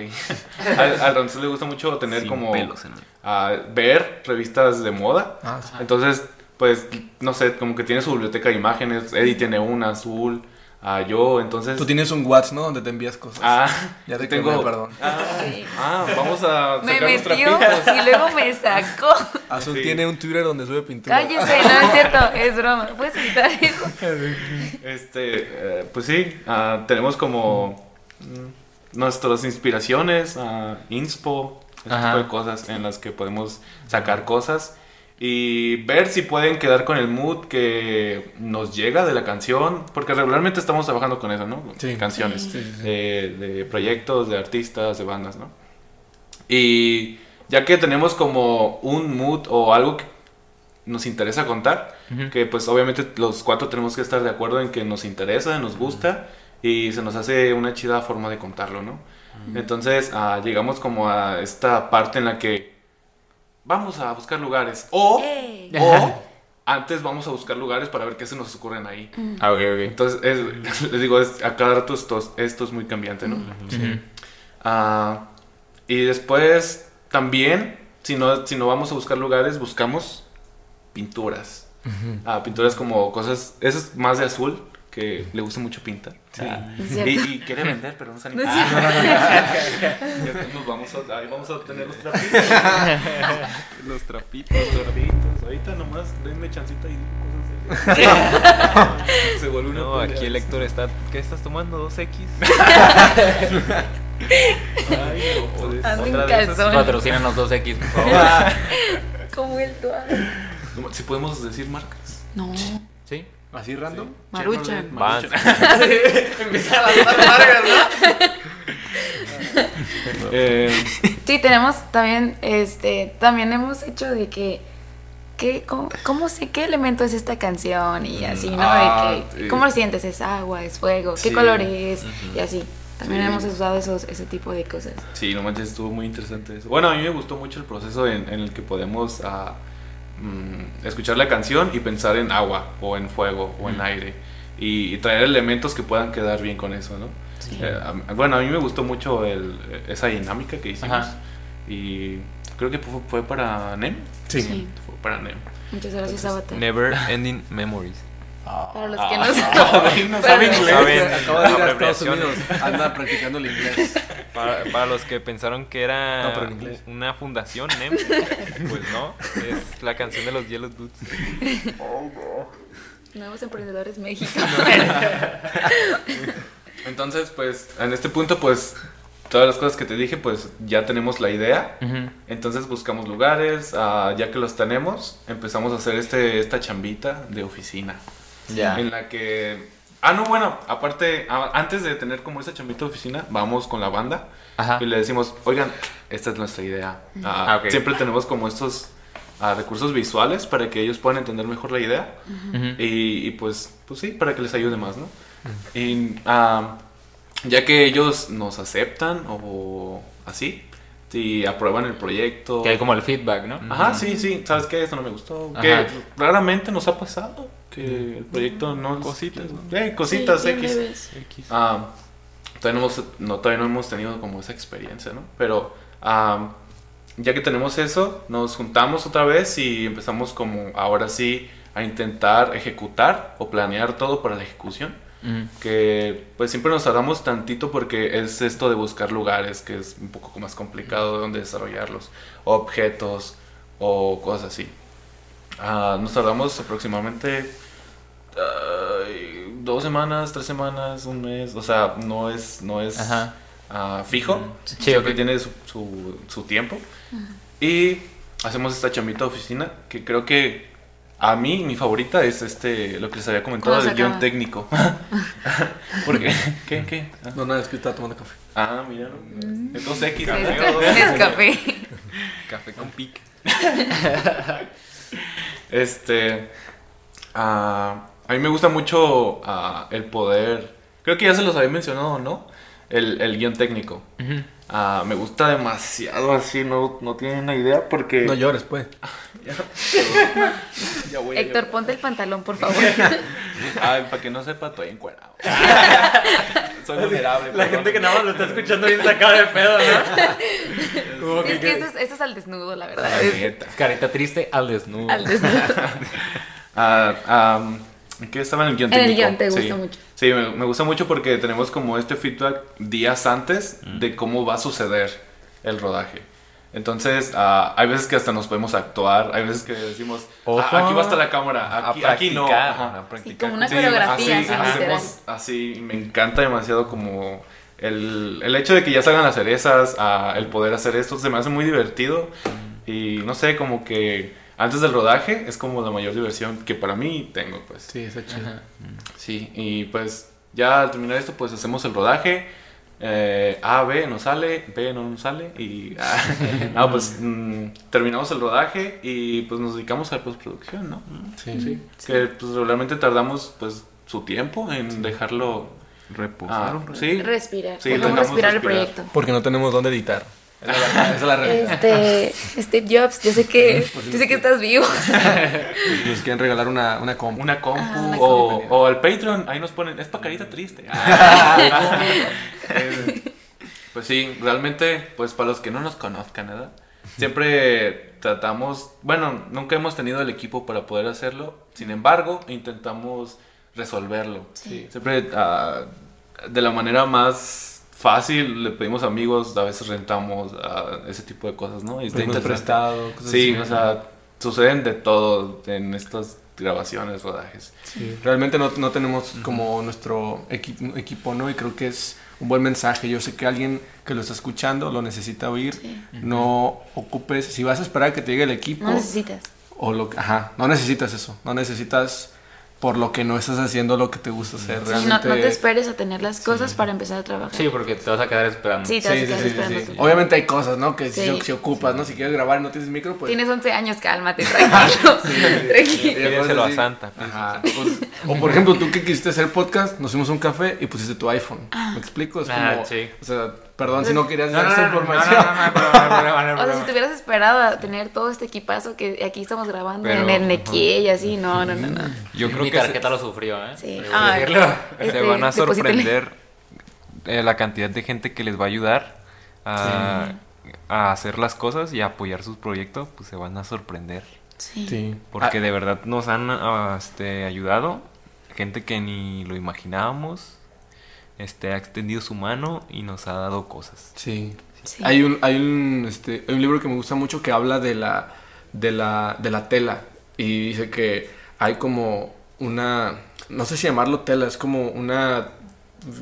al, al francés le gusta mucho tener Sin como pelos en el- ah, ver revistas de moda. Ah, sí. Entonces, pues, no sé, como que tiene su biblioteca de imágenes. Eddie tiene una azul. Ah, yo, entonces. Tú tienes un WhatsApp, ¿no? Donde te envías cosas. Ah, ya te tengo. perdón. Ah, Sí. ah, vamos a Me sacar metió y luego me sacó. Azul Sí. tiene un Twitter donde sube pintura. Cállese, no es cierto, es broma. ¿Puedes evitar eso? Este, eh, pues sí, ah, tenemos como mm, nuestras inspiraciones, ah, inspo, ese Ajá. tipo de cosas en las que podemos sacar cosas y ver si pueden quedar con el mood que nos llega de la canción, porque regularmente estamos trabajando con eso, ¿no? Sí. Canciones, Sí. Sí. De, de proyectos, de artistas, de bandas, ¿no? Y ya que tenemos como un mood o algo que nos interesa contar, Ujú. que pues obviamente los cuatro tenemos que estar de acuerdo en que nos interesa, nos gusta y se nos hace una chida forma de contarlo, ¿no? Entonces ah, llegamos como a esta parte en la que vamos a buscar lugares o, ¡Ey! o antes vamos a buscar lugares para ver qué se nos ocurren ahí. Ah, ok, ok. Entonces, es- les digo, es, a cada rato esto, esto es muy cambiante, ¿no? Ujú. Ah, y después también, si no, si no vamos a buscar lugares, buscamos pinturas. Ah, pinturas como cosas, eso es más de azul, que le gusta mucho pintar. Ah, Es y, quiere vender, pero no sabe es Ah, nos vamos a, ahí vamos a tener los trapitos. Los trapitos. Los gorditos. Ahorita nomás denme chancita y cosas de... Se vuelve una No, pelea. aquí el Héctor está. ¿Qué estás tomando? ¿2X? Ay, no, pues. Esas calzones. Patrocínanos 2X, por favor. Como el dual. No, Si podemos decir marcas. No. ¿Sí? ¿Así random? Maruchan. Chevrolet, Vans. Empieza a largas, ¿no? Eh, Sí, tenemos también, este, también hemos hecho de que, que cómo, cómo sé qué elemento es esta canción y así, ¿no? Ah, de que, sí. ¿cómo lo sientes? ¿Es agua? ¿Es fuego? ¿Qué Sí. color es? Y así. También Sí. hemos usado esos, ese tipo de cosas. Sí, no manches, estuvo muy interesante eso. Bueno, a mí me gustó mucho el proceso en, en el que podemos ah, mm, escuchar la canción y pensar en agua o en fuego o en aire y, y traer elementos que puedan quedar bien con eso, ¿no? Sí. Eh, a- bueno, a mí me gustó mucho el, esa dinámica que hicimos Ajá. y creo que fue, fue para NEM. Sí. Sí. Fue para NEM. Muchas gracias, Avatar. Never Ending Memories. Para los que no no sabe inglés. ¿Saben? Acabo de ir a Estados Abreviaciones. Unidos. Anda practicando el inglés. Para, para los que pensaron que era No, una fundación, NEM, pues no, es la canción de los Yellow Dudes. Nuevos Emprendedores México. Entonces, pues, en este punto, pues, todas las cosas que te dije, pues, ya tenemos la idea. Entonces buscamos lugares, ah, ya que los tenemos, empezamos a hacer este, esta chambita de oficina. Ya. En la que... Ah, no, bueno, aparte, a- antes de tener como esa chambita de oficina, vamos con la banda Ajá. y le decimos, oigan, esta es nuestra idea. Ah, Ah. Siempre tenemos como estos ah, recursos visuales para que ellos puedan entender mejor la idea y, y, pues, pues sí, para que les ayude más, ¿no? Y ah, ya que ellos nos aceptan o así, si aprueban el proyecto. Que hay como el feedback, ¿no? Ajá, sí, sí, ¿sabes qué? Esto no me gustó. Que raramente nos ha pasado que el proyecto no... Cositas, ¿no? Eh, cositas Sí, X. leves. Ah, todavía, no hemos, no, todavía no hemos tenido como esa experiencia, ¿no? Pero ah, ya que tenemos eso, nos juntamos otra vez y empezamos como ahora sí a intentar ejecutar o planear todo para la ejecución. Ujú. Que pues siempre nos tardamos tantito porque es esto de buscar lugares que es un poco más complicado de donde desarrollarlos, objetos o cosas así. Ah, nos tardamos aproximadamente dos semanas, tres semanas, un mes, o sea, no es, no es ah, fijo, Sí, siempre tiene su, su, su tiempo. Y hacemos esta chambita de oficina que creo que a mí mi favorita es este, lo que les había comentado ¿Cuándo del guion técnico. Porque, ¿qué? ¿Qué? Ah, No, nada, es que estaba tomando café. Ah, mira. Entonces X. Es café. Café con pic. Este. ah, a mí me gusta mucho ah, el poder. Creo que ya se los había mencionado, ¿no? El, el guion técnico. Ah, me gusta demasiado así, no, no tienen una idea porque. No llores, pues. Ya voy Héctor, ponte el pantalón, por favor. Ay, para que no sepa, estoy encuerado. Soy vulnerable. La perdón. gente que nada más lo está escuchando bien sacado de pedo, ¿no? Como es que esto es, esto es al desnudo, la verdad. Ay, Es neta. Carita triste al desnudo. al desnudo. Ah, am, ¿en ¿Qué estaba en el guion En el técnico? guion, te gusta Sí. mucho. Sí, me, me gusta mucho porque tenemos como este feedback días antes de cómo va a suceder el rodaje. Entonces, ah, hay veces que hasta nos podemos actuar, hay veces que decimos, Ojo. "Ah, aquí va a estar la cámara, A aquí, aquí no. practicar, Ajá. a practicar. como una Sí, coreografía, así, hacemos así, me encanta demasiado como el, el hecho de que ya salgan las cerezas, ah, el poder hacer esto, se me hace muy divertido y no sé, como que antes del rodaje es como la mayor diversión que para mí tengo, pues. Sí, está chido. Sí, y pues ya al terminar esto, pues hacemos el rodaje. eh, A, B no sale, B no nos sale. Y ah, no, pues mm, terminamos el rodaje y pues nos dedicamos a la postproducción, ¿no? Sí, sí. Que pues realmente tardamos pues su tiempo en dejarlo Reposar. ah, sí. Respirar. Sí, respirar el proyecto. Porque no tenemos dónde editar. Esa es la, esa es la realidad. Este, Steve Jobs, yo sé que, yo sé que estás vivo. Nos quieren regalar una, una compu. Una compu Ah, una o, compu. o al Patreon, ahí nos ponen, es pa' carita triste. Pues sí, realmente, pues para los que no nos conozcan, ¿verdad? Siempre tratamos, bueno, nunca hemos tenido el equipo para poder hacerlo, sin embargo, intentamos resolverlo. Sí. Siempre ah, de la manera más fácil, le pedimos amigos, a veces rentamos ah, ese tipo de cosas, ¿no? Y está prestado. cosas Sí, así. o sea, suceden de todo en estas grabaciones, rodajes. Sí, realmente no, no tenemos como nuestro equi- equipo, ¿no? Y creo que es un buen mensaje. Yo sé que alguien que lo está escuchando lo necesita oír. Sí. No ocupes, si vas a esperar a que te llegue el equipo, No necesitas. o lo ajá, no necesitas eso, no necesitas por lo que no estás haciendo lo que te gusta hacer. Sí, no, Realmente, no te esperes a tener las cosas para empezar a trabajar. Sí, porque te vas a quedar esperando. Sí, te vas a Sí, sí, quedar sí, esperando Obviamente hay cosas, ¿no? Que si, Sí. si ocupas, ¿no? Si quieres grabar y no tienes micro, pues... Tienes 11 años, cálmate, tranquilo. tranquilo. A Sí. Santa. Ajá. Pues, o por ejemplo, tú que quisiste hacer podcast, nos fuimos a un café y pusiste tu iPhone. ¿Me explico? Es Ah, como, sí. O sea, perdón si no querías dar esa información. O sea, si te hubieras esperado a tener todo este equipazo que aquí estamos grabando Pero- en el Nequie y así, no, no, no, no. Yo creo Mi que se, tarjeta lo sufrió, ¿eh? Sí. Ay. decirlo. se Este, van a sorprender eh, la cantidad de gente que les va a ayudar a, a hacer las cosas y a apoyar sus proyectos, pues se van a sorprender. Sí. Sí. Porque Ah, de verdad nos han ah, este, ayudado, gente que ni lo imaginábamos, este, ha extendido su mano y nos ha dado cosas. Sí. Sí. Hay un, hay un, este, hay un libro que me gusta mucho que habla de la, de la, de la tela y dice que hay como una, no sé si llamarlo tela, es como una,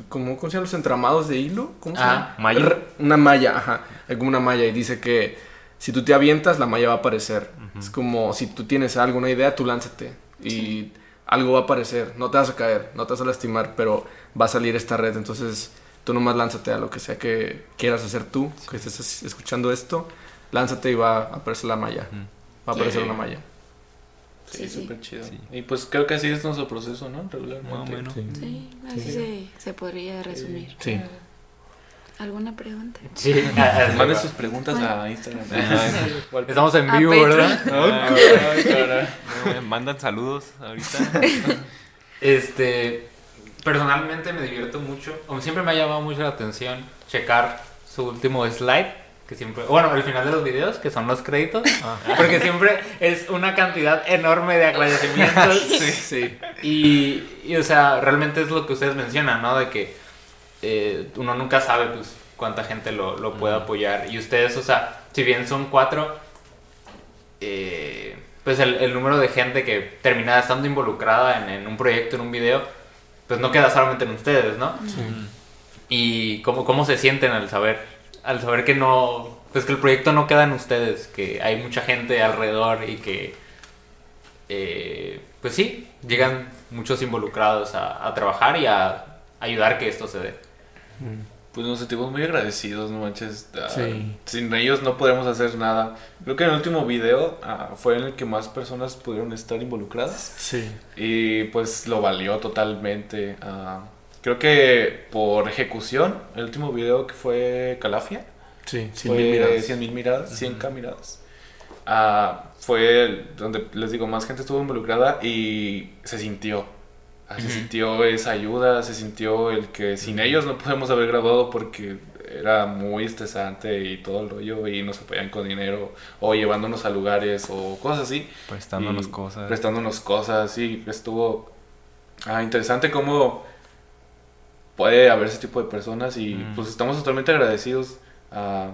como, ¿cómo se llaman los entramados de hilo? ¿Cómo se Ah, llama? malla. Una malla, ajá, hay como una malla y dice que si tú te avientas la malla va a aparecer. Es como si tú tienes algo, una idea, tú lánzate y algo va a aparecer, no te vas a caer, no te vas a lastimar, pero va a salir esta red, entonces tú nomás lánzate a lo que sea que quieras hacer tú, que estés escuchando esto, lánzate y va a aparecer la malla, va a aparecer una malla. Sí, Sí, sí. súper chido. Sí. Y pues creo que así es nuestro proceso, ¿no? Regularmente. Más o menos. Sí, así se, se podría resumir. Sí. ¿Alguna pregunta? Sí, ah, ah, Manden sus preguntas a Instagram. Estamos en vivo. ¿verdad? Ay, caray. No, mandan saludos ahorita. Este, personalmente me divierto mucho, o siempre me ha llamado mucho la atención checar su último slide, que siempre, bueno, al final de los videos, que son los créditos, porque siempre es una cantidad enorme de agradecimientos. Sí. Y, y, o sea, realmente es lo que ustedes mencionan, ¿no? De que eh, uno nunca sabe, pues, cuánta gente lo, lo puede apoyar. Y ustedes, o sea, si bien son cuatro, eh, pues el, el número de gente que termina estando involucrada en, en un proyecto, en un video, pues no queda solamente en ustedes, ¿no? Y cómo, cómo se sienten al saber, al saber que no, pues que el proyecto no queda en ustedes, que hay mucha gente alrededor y que, eh, pues sí, llegan muchos involucrados a, a trabajar y a ayudar que esto se dé. Pues nos sentimos muy agradecidos, no manches. Ah, Sí. Sin ellos no podemos hacer nada. Creo que en el último video ah, fue en el que más personas pudieron estar involucradas. Sí. Y pues lo valió totalmente. Ah, creo que por ejecución, el último video que fue Calafia, Sí, sin fue mil miradas. 100 mil miradas, 100k miradas. Ah, fue donde les digo, más gente estuvo involucrada y se sintió. Se sintió esa ayuda, se sintió el que sin ellos no podemos haber grabado porque era muy estresante y todo el rollo y nos apoyan con dinero o llevándonos a lugares o cosas así. Prestándonos Y cosas. Prestándonos cosas, sí, estuvo ah, interesante cómo puede haber ese tipo de personas y Mm. pues estamos totalmente agradecidos. ah,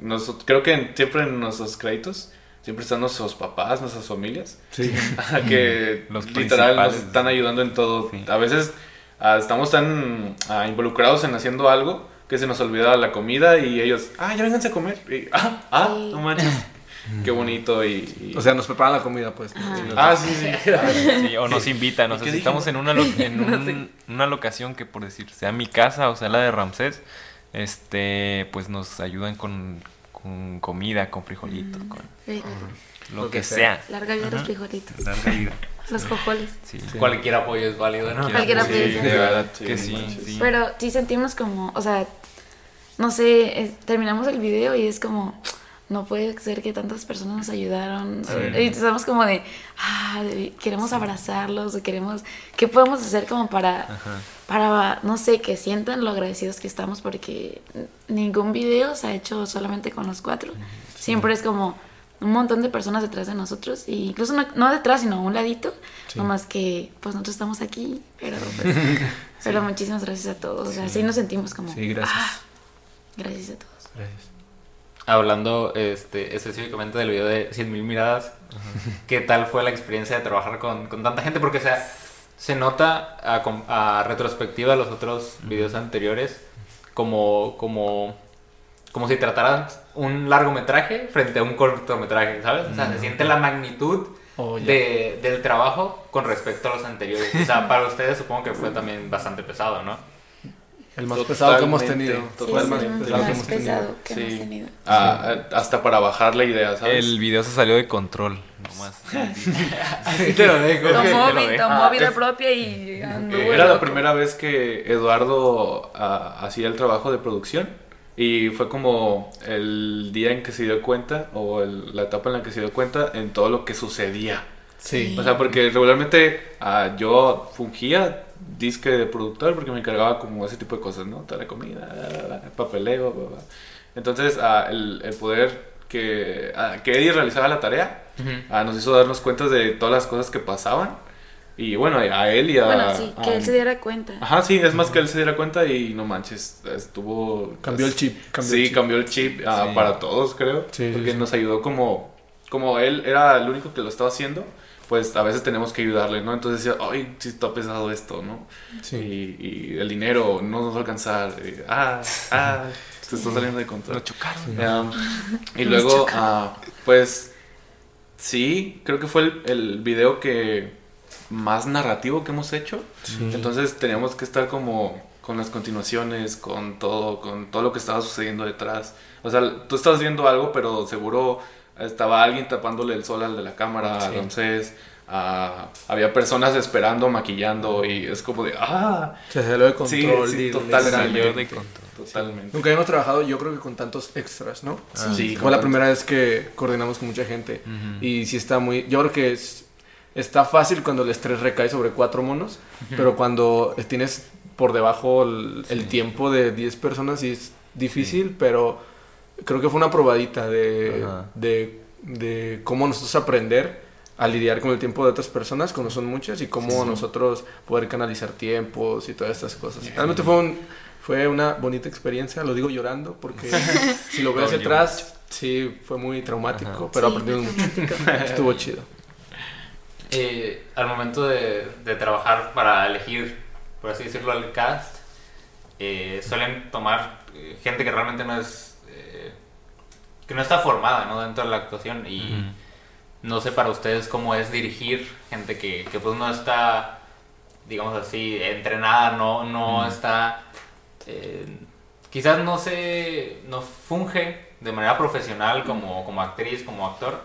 nos- creo que siempre en nuestros créditos siempre están nuestros papás, nuestras familias, Sí. que Los literal nos están ayudando en todo. Sí. A veces ah, estamos tan ah, involucrados en haciendo algo que se nos olvida la comida y ellos, ah, ya vénganse a comer. Y, ah, ah, no manches. Qué bonito y... y- O sea, nos preparan la comida, pues. ah, sí, sí. Sí, o nos invitan, o ¿Y sea, si estamos en una, lo- en un- una locación que por decir sea mi casa o sea la de Ramsés, este, pues nos ayudan con, con comida, con frijolitos, con Sí. lo, Lo que, que sea. Larga vida los frijolitos. Larga vida. Los cojoles. Sí. Cualquier apoyo es válido, ¿no? Cualquier Sí, apoyo. de verdad, Que sí. Pero sí sentimos como, o sea, no sé, eh, terminamos el video y es como, no puede ser que tantas personas nos ayudaron. Y estamos como de, ah, de- queremos abrazarlos, o queremos, ¿qué podemos hacer como para, para, no sé, que sientan lo agradecidos que estamos? Porque ningún video se ha hecho solamente con los cuatro. Siempre es como un montón de personas detrás de nosotros, y incluso no, no detrás, sino a un ladito, nomás que pues nosotros estamos aquí, pero pues, pero muchísimas gracias a todos, o sea, sí nos sentimos como, Sí, gracias. "Ah, gracias a todos. Gracias. Hablando este, específicamente del video de 100.000 miradas, ¿qué tal fue la experiencia de trabajar con, con tanta gente? Porque, o sea, se nota a, a retrospectiva de los otros videos anteriores como, como, como si trataran un largometraje frente a un cortometraje, ¿sabes? O sea, se siente la magnitud Oh, de, del trabajo con respecto a los anteriores. O sea, para ustedes supongo que fue también bastante pesado, ¿no? El más pesado que hemos Totalmente, tenido. Sí, el más pesado que hemos tenido. pesado que hemos Sí. tenido. Ah, ah, hasta para bajar la idea, ¿sabes? El video se salió de control, nomás. Así te lo dejo. Tomó, te lo dejo. tomó Ah, vida es- propia y anduvo Eh, Era la loco. primera vez que Eduardo ah, hacía el trabajo de producción y fue como el día en que se dio cuenta o el- la etapa en la que se dio cuenta en todo lo que sucedía. Sí. O sea, porque regularmente ah, yo fungía disque de productor porque me encargaba como ese tipo de cosas, ¿no? Toda la comida, papeleo, bla, bla. Entonces, ah, el, el poder que, ah, que Eddie realizara la tarea Ujú. ah, nos hizo darnos cuenta de todas las cosas que pasaban. Y bueno, a él y a... Bueno, sí, que a- él se diera cuenta. Ajá, sí, es más que él se diera cuenta y no manches, estuvo... Cambió el chip. Cambió sí, el chip. cambió el chip ah, Sí. para todos, creo. Sí, porque sí. nos ayudó como... Como él era el único que lo estaba haciendo, pues a veces tenemos que ayudarle, ¿no? Entonces decía, ay, sí está pesado esto, ¿no? Sí. Y, y el dinero no nos va a alcanzar. y, ah, ah, se está saliendo de control. Lo chocaron. Um, y luego, ah, pues, sí, creo que fue el, el video que más narrativo que hemos hecho. Entonces teníamos que estar como con las continuaciones, con todo, con todo lo que estaba sucediendo detrás. O sea, tú estabas viendo algo, pero seguro estaba alguien tapándole el sol al de la cámara, entonces ah, había personas esperando, maquillando y es como de, ah, Se salió de Sí, control. sí, y- totalmente. Salió de control. totalmente. Nunca habíamos trabajado, yo creo que con tantos extras, ¿no? Sí, Fue la primera vez que coordinamos con mucha gente. Y sí está muy. Yo creo que es, está fácil cuando el estrés recae sobre cuatro monos, pero cuando tienes por debajo el, el tiempo de 10 personas, sí es difícil, pero creo que fue una probadita de, de, de cómo nosotros aprender a lidiar con el tiempo de otras personas, cuando son muchas, y cómo nosotros poder canalizar tiempos y todas estas cosas. Realmente fue un, fue una bonita experiencia, lo digo llorando, porque si lo veo hacia atrás, sí, fue muy traumático, pero Sí, aprendimos mucho. Estuvo chido. Eh, al momento de, de trabajar para elegir, por así decirlo, al cast, eh, suelen tomar eh, gente que realmente no es. Que no está formada ¿no? dentro de la actuación. Y no sé para ustedes cómo es dirigir gente que, que pues no está, digamos así, entrenada, no, no está. eh, quizás no se. no funge de manera profesional como, como actriz, como actor,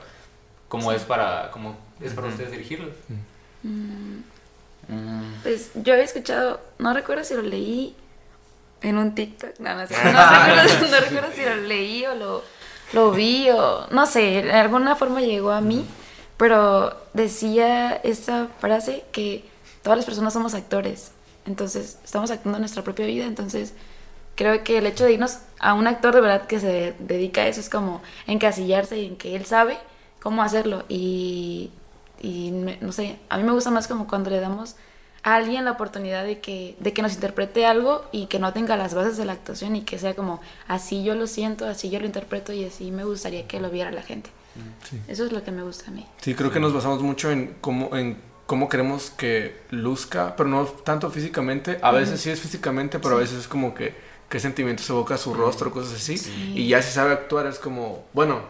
como es para. como es para ustedes dirigirlos. Pues yo había escuchado, no recuerdo si lo leí en un TikTok, no, no sé, no recuerdo, no recuerdo si lo leí o lo, lo vi o no sé, de alguna forma llegó a mí, pero decía esta frase que todas las personas somos actores, entonces estamos actuando nuestra propia vida, entonces creo que el hecho de irnos a un actor de verdad que se dedica a eso es como encasillarse en que él sabe cómo hacerlo. Y, y no sé, a mí me gusta más como cuando le damos a alguien la oportunidad de que, de que nos interprete algo y que no tenga las bases de la actuación y que sea como así yo lo siento, así yo lo interpreto y así me gustaría que lo viera la gente. Eso es lo que me gusta a mí. Sí, creo que nos basamos mucho en cómo, en cómo queremos que luzca, pero no tanto físicamente. A veces sí es físicamente, pero a veces es como que qué sentimientos evoca su rostro, cosas así. Y ya si sabe actuar es como, bueno,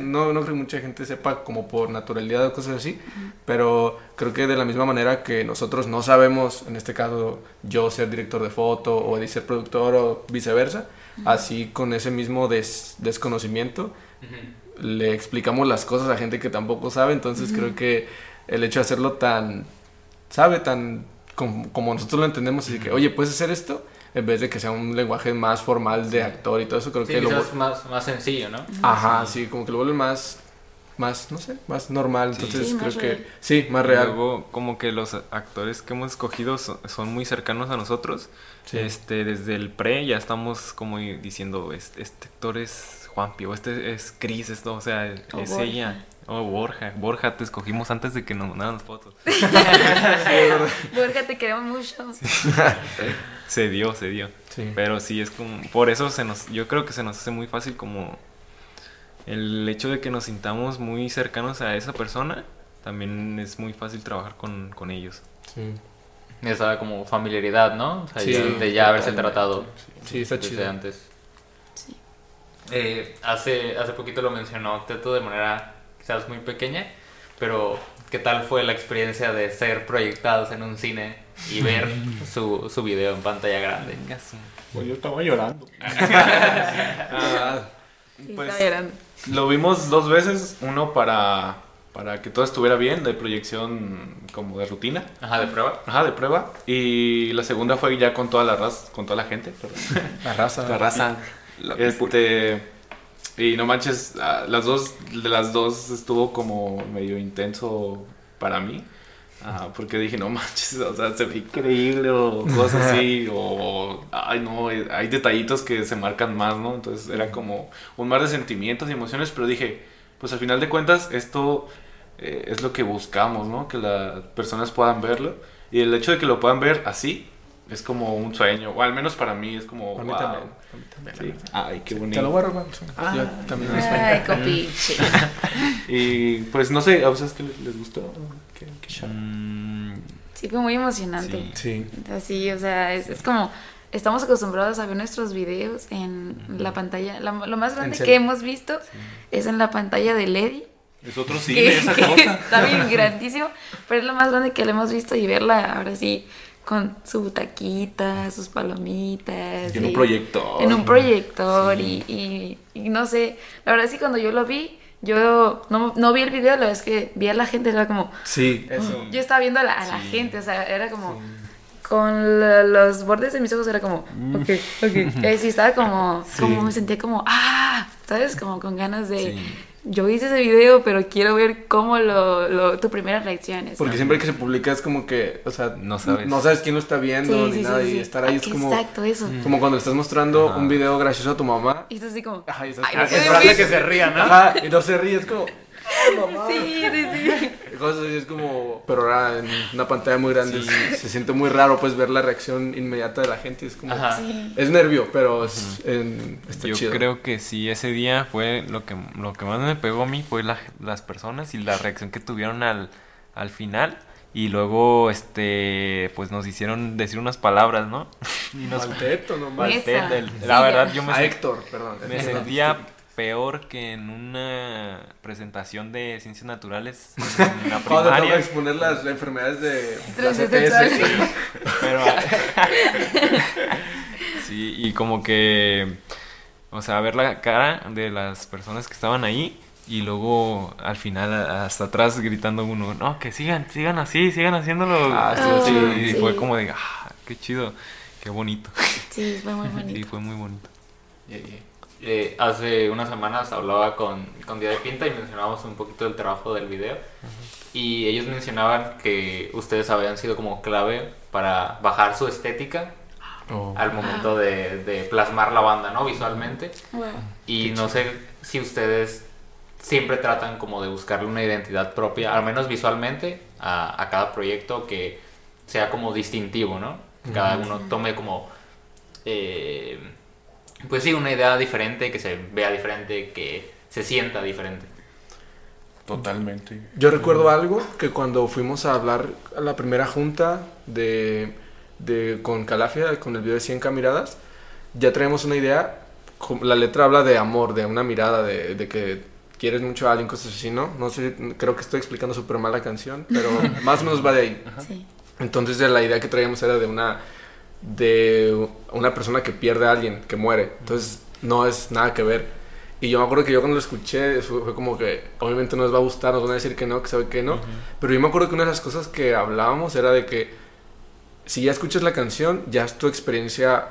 no, no creo que mucha gente sepa como por naturalidad o cosas así, pero creo que de la misma manera que nosotros no sabemos, en este caso yo ser director de foto o Eddie ser productor o viceversa, así con ese mismo des- desconocimiento le explicamos las cosas a gente que tampoco sabe, entonces creo que el hecho de hacerlo tan, sabe, tan como, como nosotros lo entendemos, así que, oye, ¿puedes hacer esto? En vez de que sea un lenguaje más formal de actor y todo eso, creo Sí, que lo... quizás más, más sencillo, ¿no? Ajá, sí, como que lo vuelve más, más, no sé, más normal, entonces Sí, creo que, real. sí, más real. Luego, como que los actores que hemos escogido son, son muy cercanos a nosotros. Sí. Este, desde el pre ya estamos como diciendo, este, este actor es Juanpi, o este es Cris, esto, o sea, es Borja. ella. O Borja, Borja te escogimos antes de que nos mandaran las fotos. Borja, te queremos mucho. se dio, se dio. Sí. Pero sí es como, por eso se nos, yo creo que se nos hace muy fácil como el hecho de que nos sintamos muy cercanos a esa persona, también es muy fácil trabajar con, con ellos. Sí. esa como familiaridad, ¿no? O sea, Sí, ya- de ya haberse tratado Sí, está desde chido. antes. Sí. Eh, hace, hace poquito lo mencionó Teto de manera muy pequeña, pero ¿qué tal fue la experiencia de ser proyectados en un cine y ver su, su video en pantalla grande? Pues yo estaba llorando. Ah, Pues- estaba llorando. Lo vimos dos veces, uno para, para que todo estuviera bien, de proyección como de rutina, Ajá, de prueba. ajá, de prueba, y la segunda fue ya con toda la raza, con toda la gente, perdón. la raza. la raza. Este y no manches, las dos de las dos estuvo como medio intenso para mí. porque dije, no manches, o sea, se ve increíble o cosas así, o ay no, hay detallitos que se marcan más, ¿no? Entonces era como un mar de sentimientos y emociones, pero dije, pues al final de cuentas esto eh, es lo que buscamos, ¿no? Que las personas puedan verlo y el hecho de que lo puedan ver así es como un sueño, o al menos para mí es como, Para mí wow. también. para mí también, Sí. Ay, qué Te lo bonito. voy a robar. sí. Ah. Yo también. Ay, copiche. Y pues no sé, ¿a ustedes qué les, les gustó? ¿Qué, qué? Mm, Sí, fue muy emocionante. Sí. Sí. Así, o sea, es, es como estamos acostumbrados a ver nuestros videos en la pantalla. La- lo más grande que hemos visto es en la pantalla de Lady. Es otro cine, que, esa que cosa. está bien grandísimo, pero es lo más grande que le hemos visto y verla ahora sí con su butaquita, sus palomitas. Y en un proyector. En un proyector y, y- y no sé, la verdad es que cuando yo lo vi, yo no, no vi el video, la verdad es que vi a la gente, era como, Sí, eso. yo estaba viendo a la, a la gente, o sea, era como con la- los bordes de mis ojos era como, ok, ok. Eh, sí, estaba como, como me sentía como, ah, ¿sabes? Como con ganas de, Sí. Yo hice ese video, pero quiero ver cómo lo, lo tu primera reacción es. Porque siempre que se publica es como que, o sea, No sabes. no sabes quién lo está viendo Sí, ni sí, nada sí, y sí. estar ahí es como Exacto, eso. como cuando le estás mostrando Ajá. un video gracioso a tu mamá. Y estás así como, Ajá, y estás ay, no que se ría, ¿no? Ajá, y no se ríe, es como "Ay, mamá". Sí, sí, sí. Cosas así es como, pero ahora en una pantalla muy grande se, se siente muy raro pues ver la reacción inmediata de la gente, es como Ajá. Sí. es nervio, pero es, en- está Yo chido. creo que sí, ese día fue lo que, lo que más me pegó a mí fue la- las personas y la reacción que tuvieron al, al final. Y luego, este, pues nos hicieron decir unas palabras, ¿no? Y nos Malteto, no mal. Esa. el- La verdad, yo me, A Héctor, perdón. me sentía peor que en una presentación de ciencias naturales en la Cuando te a primaria. exponer las enfermedades de la Transexual. CTS. Pero. sí, y como que. O sea, ver la cara de las personas que estaban ahí. Y luego al final, hasta atrás, gritando uno: No, que sigan, sigan así, sigan haciéndolo. Ah, Sí, y Sí. fue como de: Ah, qué chido, qué bonito. Sí, fue muy Sí, bonito. fue muy bonito. Eh, hace unas semanas hablaba con, con Día de Pinta y mencionábamos un poquito del trabajo del video. Y ellos mencionaban que ustedes habían sido como clave para bajar su estética Oh. al momento de, de plasmar la banda, ¿no? Visualmente. Wow. Y no sé si ustedes siempre tratan como de buscarle una identidad propia, al menos visualmente, a, a cada proyecto que sea como distintivo, ¿no? Cada uno tome como, eh, pues sí, una idea diferente, que se vea diferente, que se sienta diferente. Totalmente. Yo recuerdo algo que cuando fuimos a hablar a la primera junta de, de con Calafia, con el video de 100 miradas, ya traemos una idea. La letra habla de amor, de una mirada, de, de que quieres mucho a alguien, cosas así, ¿no? No sé, creo que estoy explicando súper mal la canción, pero más o menos va de ahí. Sí. Entonces la idea que traíamos era de una de una persona que pierde a alguien, que muere. Entonces no es nada que ver. Y yo me acuerdo que yo cuando lo escuché fue, como que obviamente no nos va a gustar, nos van a decir que no, que sabe que no. Pero yo me acuerdo que una de las cosas que hablábamos era de que si ya escuchas la canción, ya es tu experiencia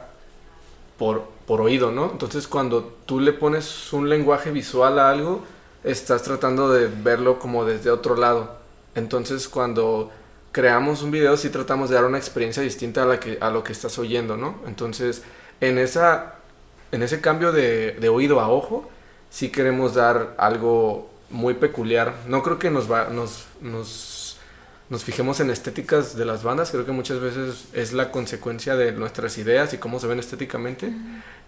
por, por oído, ¿no? Entonces cuando tú le pones un lenguaje visual a algo, estás tratando de verlo como desde otro lado. Entonces cuando creamos un video sí tratamos de dar una experiencia distinta a, la que, a lo que estás oyendo, ¿no? Entonces en, esa, en ese cambio de, de oído a ojo, sí queremos dar algo muy peculiar. No creo que nos, va, nos, nos, nos fijemos en estéticas de las bandas, creo que muchas veces es la consecuencia de nuestras ideas y cómo se ven estéticamente.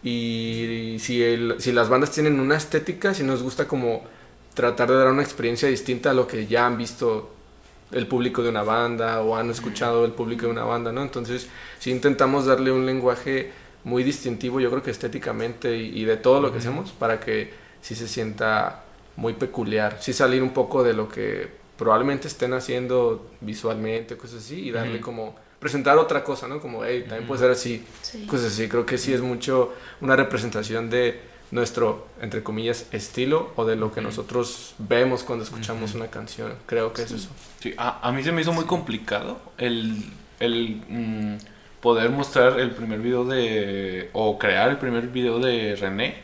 Y si, el, si las bandas tienen una estética, si nos gusta como tratar de dar una experiencia distinta a lo que ya han visto el público de una banda o han escuchado el público de una banda, ¿no? Entonces, sí intentamos darle un lenguaje muy distintivo, yo creo que estéticamente y, y de todo lo que hacemos, para que sí se sienta muy peculiar, sí salir un poco de lo que probablemente estén haciendo visualmente, cosas así, y darle como presentar otra cosa, ¿no? Como, hey, también puede ser así, Sí. cosas así. Creo que sí es mucho una representación de nuestro, entre comillas, estilo o de lo que nosotros vemos cuando escuchamos una canción. Creo que es eso. Sí, a, a mí se me hizo muy complicado el, el mm, poder mostrar el primer video de. o crear el primer video de René.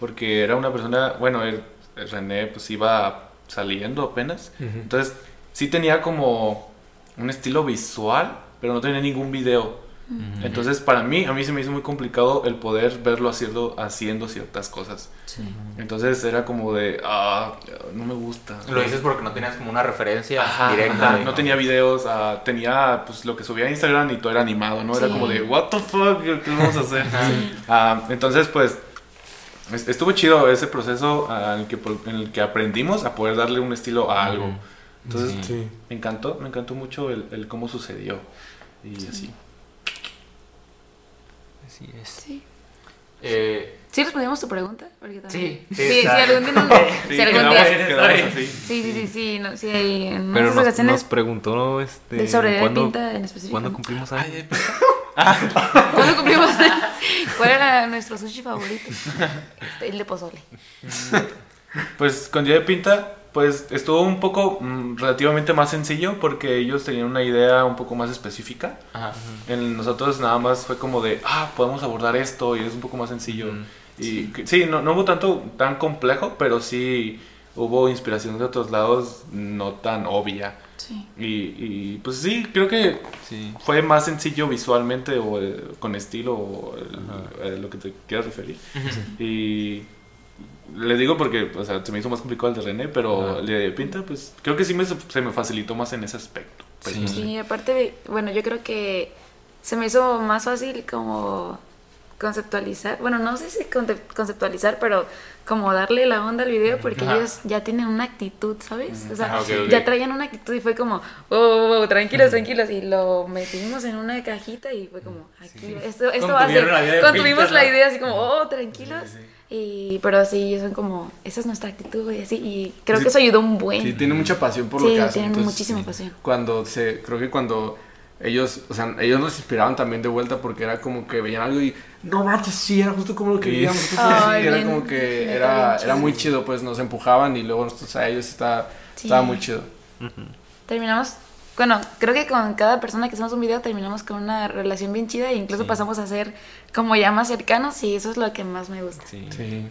Porque era una persona. Bueno, el, el René pues iba saliendo apenas. Entonces, sí tenía como un estilo visual, pero no tenía ningún video. Entonces, para mí, a mí se me hizo muy complicado el poder verlo haciendo, haciendo ciertas cosas. Sí. Entonces, era como de. Ah, no me gusta. Lo dices porque no tenías como una referencia Ajá, directa. ajá, de- no tenía videos, ah, tenía pues lo que subía a Instagram y todo era animado, ¿no? Era Sí. como de, what the fuck, ¿qué vamos a hacer? Ah, entonces, pues, es- estuvo chido ese proceso ah, en, el que, en el que aprendimos a poder darle un estilo a algo. Entonces, Sí. me encantó, me encantó mucho el, el cómo sucedió. Y así. Así es. Sí. Eh, ¿Sí respondimos tu pregunta? Porque también- Sí, sí, Sí, sí, está- algún día. nos- Sí, si algún quedamos- día. quedamos así. Sí, sí, sí, sí. No, sí hay en Pero muchas nos, ocasiones nos preguntó este, de sobre de ¿cuándo, pinta en específico. ¿cuándo cumplimos años? ¿Cuándo cumplimos? ¿Cuál era nuestro sushi favorito? Este, el de pozole. Pues con Día de Pinta, pues estuvo un poco mm, relativamente más sencillo porque ellos tenían una idea un poco más específica. ajá. En nosotros nada más fue como de, ah, podemos abordar esto y es un poco más sencillo. Y sí, no, no hubo tanto tan complejo, pero sí hubo inspiración de otros lados no tan obvia. Sí. Y, y, pues sí, creo que Sí. fue más sencillo visualmente o eh, con estilo o el- eh, lo que te quieras referir. Y les digo porque, o sea, se me hizo más complicado el de René, pero el de Pinta, pues creo que sí me, se me facilitó más en ese aspecto. Pues, Sí. Sí, aparte de, bueno, yo creo que se me hizo más fácil como conceptualizar, bueno, no sé si conceptualizar, pero como darle la onda al video porque Ajá. ellos ya tienen una actitud, ¿sabes? O sea, Ah, ya traían una actitud y fue como, oh, oh, oh, tranquilos, tranquilos, y lo metimos en una cajita y fue como, aquí, esto, esto va a ser, contuvimos la idea así como, oh, tranquilos, y, pero sí, ellos son como, esa es nuestra actitud y así, y creo Sí. que eso ayudó un buen. Sí, tiene mucha pasión por lo Sí, que hacen. tienen entonces, muchísima sí. pasión. Cuando se, creo que cuando ellos, o sea, ellos nos inspiraban también de vuelta porque era como que veían algo y no manches, sí, era justo como lo que Sí. Ay, así, era como que era, era muy chido, pues nos empujaban y luego nosotros a ellos estaba, Sí. estaba muy chido. Terminamos, bueno, creo que con cada persona que hacemos un video terminamos con una relación bien chida e incluso pasamos a ser como ya más cercanos y eso es lo que más me gusta. Sí. Sí.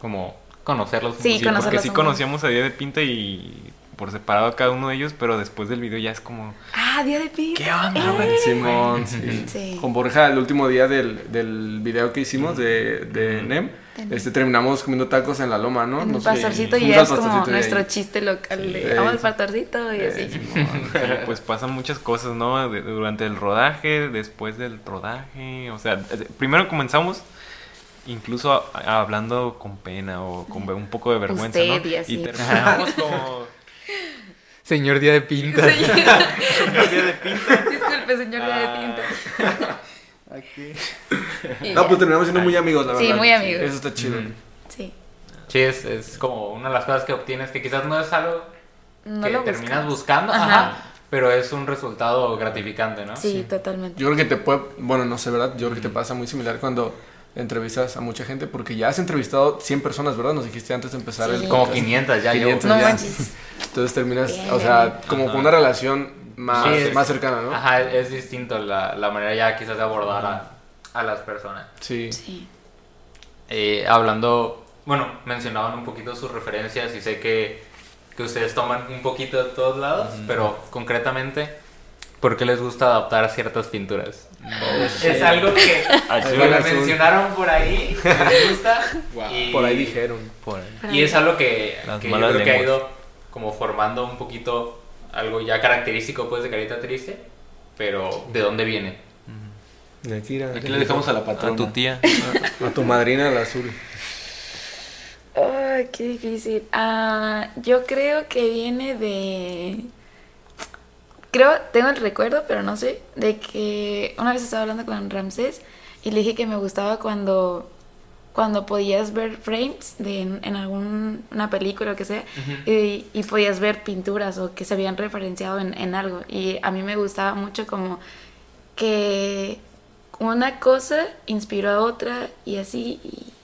Como conocerlos. Sí, Sí, conocerlos porque sí conocíamos a Día de Pinta y por separado a cada uno de ellos, pero después del video ya es como, Ah, día de pinta. ¿qué onda, güey? Simón, sí. Sí. Con Borja, el último día del, del video que hicimos de, de NEM, De este, terminamos comiendo tacos en la loma, ¿no? En el pastorcito y ya al es como nuestro ahí. chiste local de Sí. vamos al pastorcito y Eh, así. Simón. Sí, pues pasan muchas cosas, ¿no? De- durante el rodaje, después del rodaje, o sea, de- primero comenzamos incluso a- a- hablando con pena o con un poco de vergüenza, Usted ¿no? y así. terminamos como Señor Día de Pinta. Señor- Día de Pinta. Disculpe, señor día de pinta. Y No, ya. pues terminamos siendo muy amigos, la Sí, verdad. muy amigos. Eso está chido. Sí. Sí, es, es como una de las cosas que obtienes que quizás no es algo No que lo terminas buscando, Ajá. ajá, pero es un resultado gratificante, ¿no? Sí, totalmente. Yo creo que te puede, bueno, no sé, ¿verdad? Yo creo que te pasa muy similar cuando entrevistas a mucha gente, porque ya has entrevistado 100 personas, ¿verdad? Nos dijiste antes de empezar Sí. el Como podcast. 500 ya 500 No ya. manches. Entonces terminas, Bien, o sea, como con una relación más, Sí, es- más cercana, ¿no? Ajá, es distinto la, la manera ya quizás de abordar a, a las personas. Sí. Sí. Eh, hablando, bueno, mencionaban un poquito sus referencias y sé que, que ustedes toman un poquito de todos lados, pero concretamente, ¿por qué les gusta adaptar ciertas pinturas? Es algo que Azul, me azul. mencionaron por ahí, les gusta. y, Por ahí dijeron. por ahí. Y es algo que, que yo malas creo que ha ido como formando un poquito algo ya característico pues de Carita Triste, pero ¿de dónde viene? De aquí, le dejamos a la A patrona. tu tía. a tu madrina, la azul. Ay, qué difícil. Ah, yo creo que viene de creo, tengo el recuerdo, pero no sé, de que una vez estaba hablando con Ramsés y le dije que me gustaba cuando cuando podías ver frames de en, en alguna película o que sea y, y podías ver pinturas o que se habían referenciado en, en algo. Y a mí me gustaba mucho como que una cosa inspiró a otra y así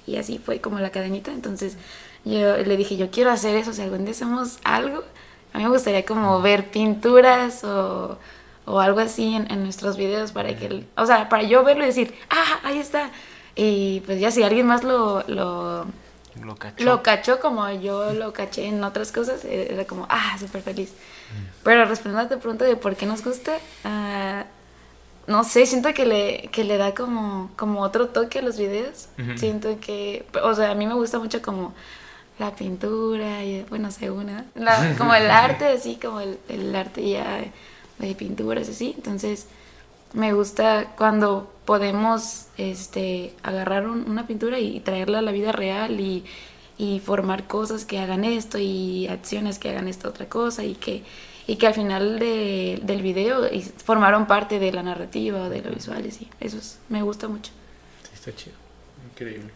y, y así fue como la cadenita. Entonces yo le dije yo quiero hacer eso si algún día hacemos algo a mí me gustaría como ver pinturas o, o algo así en, en nuestros videos para que el- o sea para yo verlo y decir ah ahí está y pues ya si alguien más lo, lo, Lo cachó. lo cachó como yo lo caché en otras cosas, eh, era como, ah, súper feliz. Pero respondiendo a tu pregunta de por qué nos gusta, ah, no sé, siento que le, que le da como, como otro toque a los videos. Siento que, o sea, a mí me gusta mucho como la pintura, y, bueno, según. La- como el arte, así como el, el arte ya de pinturas, así. Entonces, me gusta cuando podemos este, agarrar un- una pintura y traerla a la vida real y, y formar cosas que hagan esto y acciones que hagan esta otra cosa y que, y que al final de- del video y- formaron parte de la narrativa o de lo visual y sí, eso es- me gusta mucho. Sí, está chido. Increíble.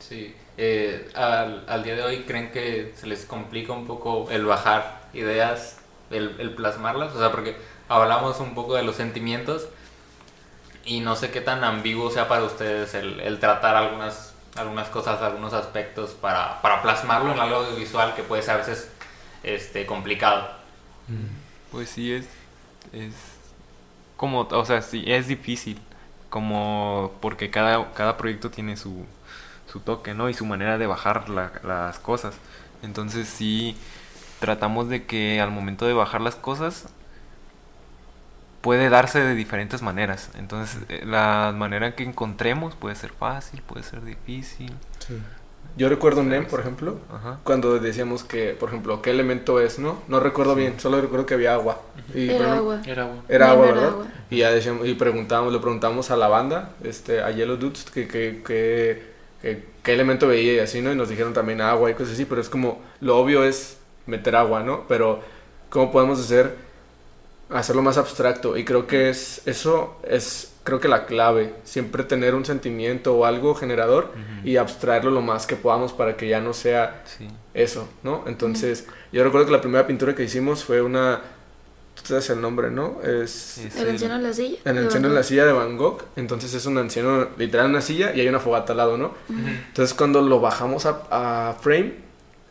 Sí. Eh, al, al día de hoy, ¿creen que se les complica un poco el bajar ideas, el, el plasmarlas? O sea, porque hablamos un poco de los sentimientos y no sé qué tan ambiguo sea para ustedes el, el tratar algunas, algunas cosas, algunos aspectos para, para plasmarlo en algo visual que puede ser a veces este, complicado. Pues sí, es, es como, o sea, sí, es difícil, como porque cada, cada proyecto tiene su, su toque, ¿no? Y su manera de bajar la- las cosas. Entonces sí, tratamos de que al momento de bajar las cosas puede darse de diferentes maneras. Entonces eh, la manera que encontremos puede ser fácil, puede ser difícil. Yo recuerdo un NEM, por ejemplo, Ajá. cuando decíamos que, por ejemplo, qué elemento es, ¿no? No recuerdo bien, solo recuerdo que había agua. Y, Era agua. Era agua, era ¿verdad? agua. Y ya decíamos, y preguntábamos, le preguntamos a la banda, este, a Yellow Dudes, que, que, que, que- qué elemento veía y así, ¿no? Y nos dijeron también agua y cosas así, pero es como, lo obvio es meter agua, ¿no? Pero, ¿cómo podemos hacer, hacerlo más abstracto? Y creo que es, eso es, creo que la clave, siempre tener un sentimiento o algo generador y abstraerlo lo más que podamos para que ya no sea Sí. eso, ¿no? Entonces, yo recuerdo que la primera pintura que hicimos fue una, tú sabes el nombre, ¿no? Es... El anciano en la silla. En el anciano en la silla de Van Gogh, entonces es un anciano literal en una silla y hay una fogata al lado, ¿no? Entonces cuando lo bajamos a, a frame,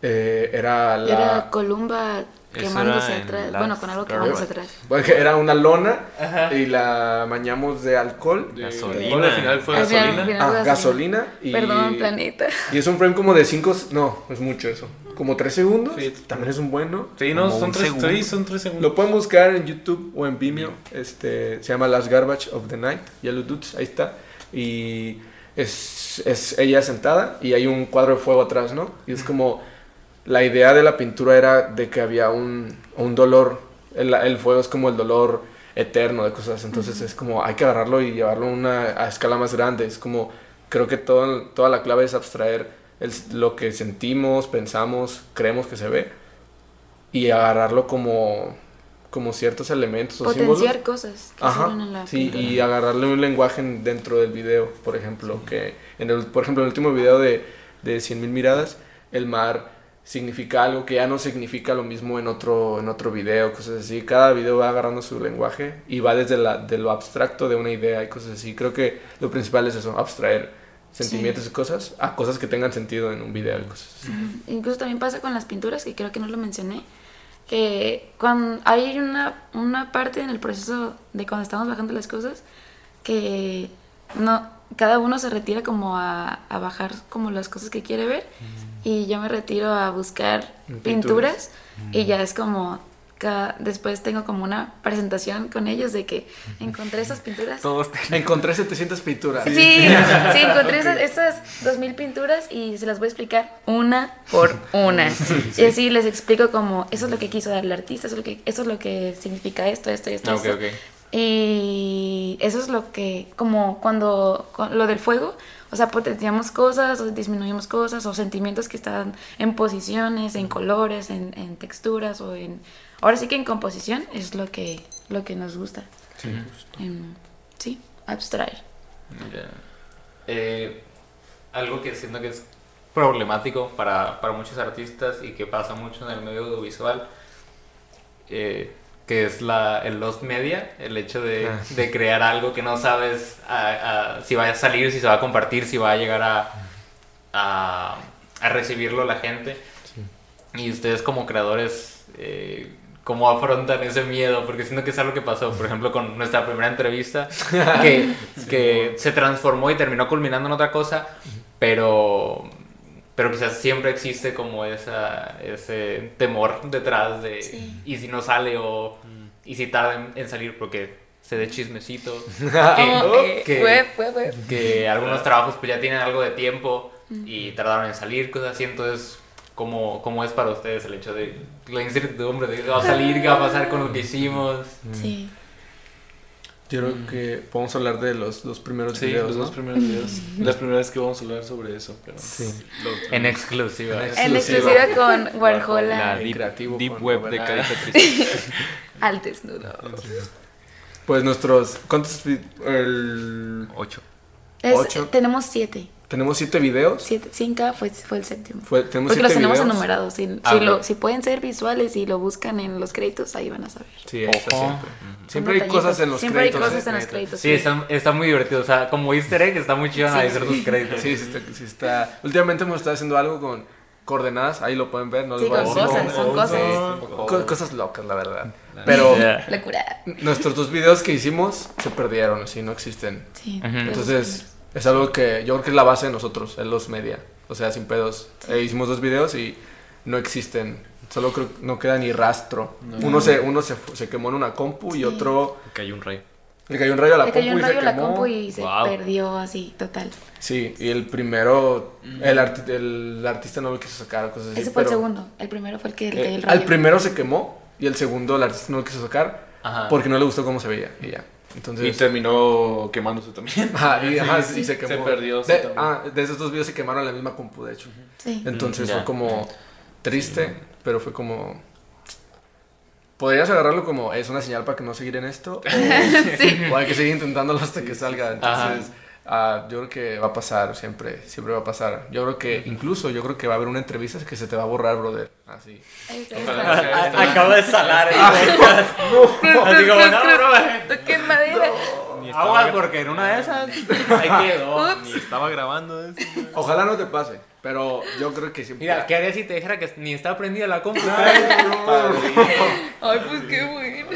eh, era la... Era Columba quemándose atrás, bueno, con algo quemándose atrás. Porque era una lona y la bañamos de alcohol. Gasolina. Ah, gasolina y... Perdón, planeta. Y es un frame como de 5... No, es mucho eso. Como 3 segundos. Sí. También es un bueno. Sí, no, Como son tres, sí, son tres segundos. Lo pueden buscar en YouTube o en Vimeo. Este, se llama Last Garbage of the Night. Yellow Dudes, ahí está. Y es, es ella sentada y hay un cuadro de fuego atrás, ¿no? Y es como la idea de la pintura era de que había un, un dolor. El, el fuego es como el dolor eterno de cosas. Entonces es como hay que agarrarlo y llevarlo a una a escala más grande. Es como creo que todo, toda la clave es abstraer el- lo que sentimos, pensamos, creemos que se ve y agarrarlo como, como ciertos elementos o símbolos. Potenciar cosas que Ajá, en la sí, pintura. y agarrarle un lenguaje en- dentro del video, por ejemplo, que en el, por ejemplo, en el último video de, de 100.000 miradas, el mar significa algo que ya no significa lo mismo en otro, en otro video, cosas así. Cada video va agarrando su lenguaje y va desde la, de lo abstracto de una idea y cosas así. Creo que lo principal es eso, abstraer sentimientos y cosas a cosas que tengan sentido en un video y cosas así. Incluso también pasa con las pinturas, que creo que no lo mencioné, que cuando hay una, una parte en el proceso de cuando estamos bajando las cosas que no cada uno se retira como a, a bajar como las cosas que quiere ver y yo me retiro a buscar Pinturas. pinturas, y ya es como cada- después tengo como una presentación con ellos de que encontré esas pinturas Todos Encontré 700 pinturas. Sí, sí, encontré esas, esas 2000 pinturas y se las voy a explicar una por una. Y así les explico como eso es lo que quiso dar el artista, eso es lo que, eso es lo que significa esto, esto y esto. Ah, ok, esto. ok. Y eso es lo que, como cuando, lo del fuego, o sea, potenciamos cosas o disminuimos cosas o sentimientos que están en posiciones, en colores, en, en texturas o en... Ahora sí que en composición es lo que, lo que nos gusta. Sí, Em, sí, abstraer. Eh, algo que siento que es problemático para, para muchos artistas y que pasa mucho en el medio audiovisual, eh, que es la, el lost media, el hecho de, Ah. de crear algo que no sabes a- a- si va a salir, si se va a compartir, si va a llegar a, a, a recibirlo la gente. Y ustedes como creadores, eh, ¿cómo afrontan ese miedo? Porque siento que es algo que pasó, por ejemplo, con nuestra primera entrevista, que, que se transformó y terminó culminando en otra cosa, pero, pero quizás siempre existe como esa, ese temor detrás de, Sí. ¿y si no sale o y si tarda en, en salir? Porque se dé chismecito. Oh, eh, que- web, web, web. que algunos trabajos pues ya tienen algo de tiempo y tardaron en salir, cosas así, entonces, ¿cómo, cómo es para ustedes el hecho de la incertidumbre de va a salir, qué va a pasar con lo que hicimos? Sí. Yo creo que podemos hablar de los dos primeros Sí, videos, los ¿no? dos primeros videos. Las primeras que vamos a hablar sobre eso. Pero Sí. lo- En exclusiva. En En Exclusiva. con Warhola La deep, creativo deep con web de caricatriz. al desnudo. Pues nuestros... ¿Cuántos? El... 8. Es- Ocho. tenemos siete. Tenemos siete videos. siete. Cinco fue, fue el séptimo. Fue- tenemos Porque los tenemos videos. enumerados. Si, Ah, si, lo, si pueden ser visuales y lo buscan en los créditos, ahí van a saber. Sí, eso siempre. Siempre hay cosas en los Siempre créditos. hay cosas ¿eh? en los créditos. Sí, está, está muy divertido, o sea, como easter egg está muy chido Sí. analizar tus créditos. Sí, sí está, sí está. Últimamente hemos estado haciendo algo con coordenadas, ahí lo pueden ver, no Sí, les voy a con decir cosas, son cosas. Sí, co- cosas locas, la verdad. Pero. Locura. nuestros dos videos que hicimos se perdieron, así no existen. Sí. Entonces, es algo que yo creo que es la base de nosotros, en los media. O sea, sin pedos. Eh, hicimos dos videos y no existen. Solo creo que no queda ni rastro. No. Uno, se, uno se, se quemó en una compu y otro Que hay un rayo. le cayó un rayo a la Le compu cayó un y rayo se a la quemó. compu y se Wow. perdió así, total. Sí, y el primero, el, arti- el artista no lo quiso sacar, cosas así. Ese fue el segundo. El primero fue el que le eh, cayó el al rayo. primero se quemó y el segundo el artista no lo quiso sacar Ajá. porque no le gustó cómo se veía y ya. Y terminó quemándose también. ajá, y, ajá, Sí, y se se quemó. perdió, sí, De, ah, de esos dos videos se quemaron la misma compu, de hecho. Sí. Entonces Mm, fue como triste, pero fue como... Podrías agarrarlo como es una señal para que no seguir en esto o, o hay que seguir intentándolo hasta que salga. Entonces, ah, yo creo que va a pasar siempre, siempre va a pasar. Yo creo que incluso yo creo que va a haber una entrevista que se te va a borrar, brother. Así. Acaba de salar podcast. Así como, no, bro, Toquen madera. Ni Aguas, porque en una de esas ahí quedó. Ni estaba grabando eso. Ojalá no te pase, pero yo creo que siempre... Mira, ¿qué harías si te dijera que ni está prendida la compu? Ay, pues qué bueno.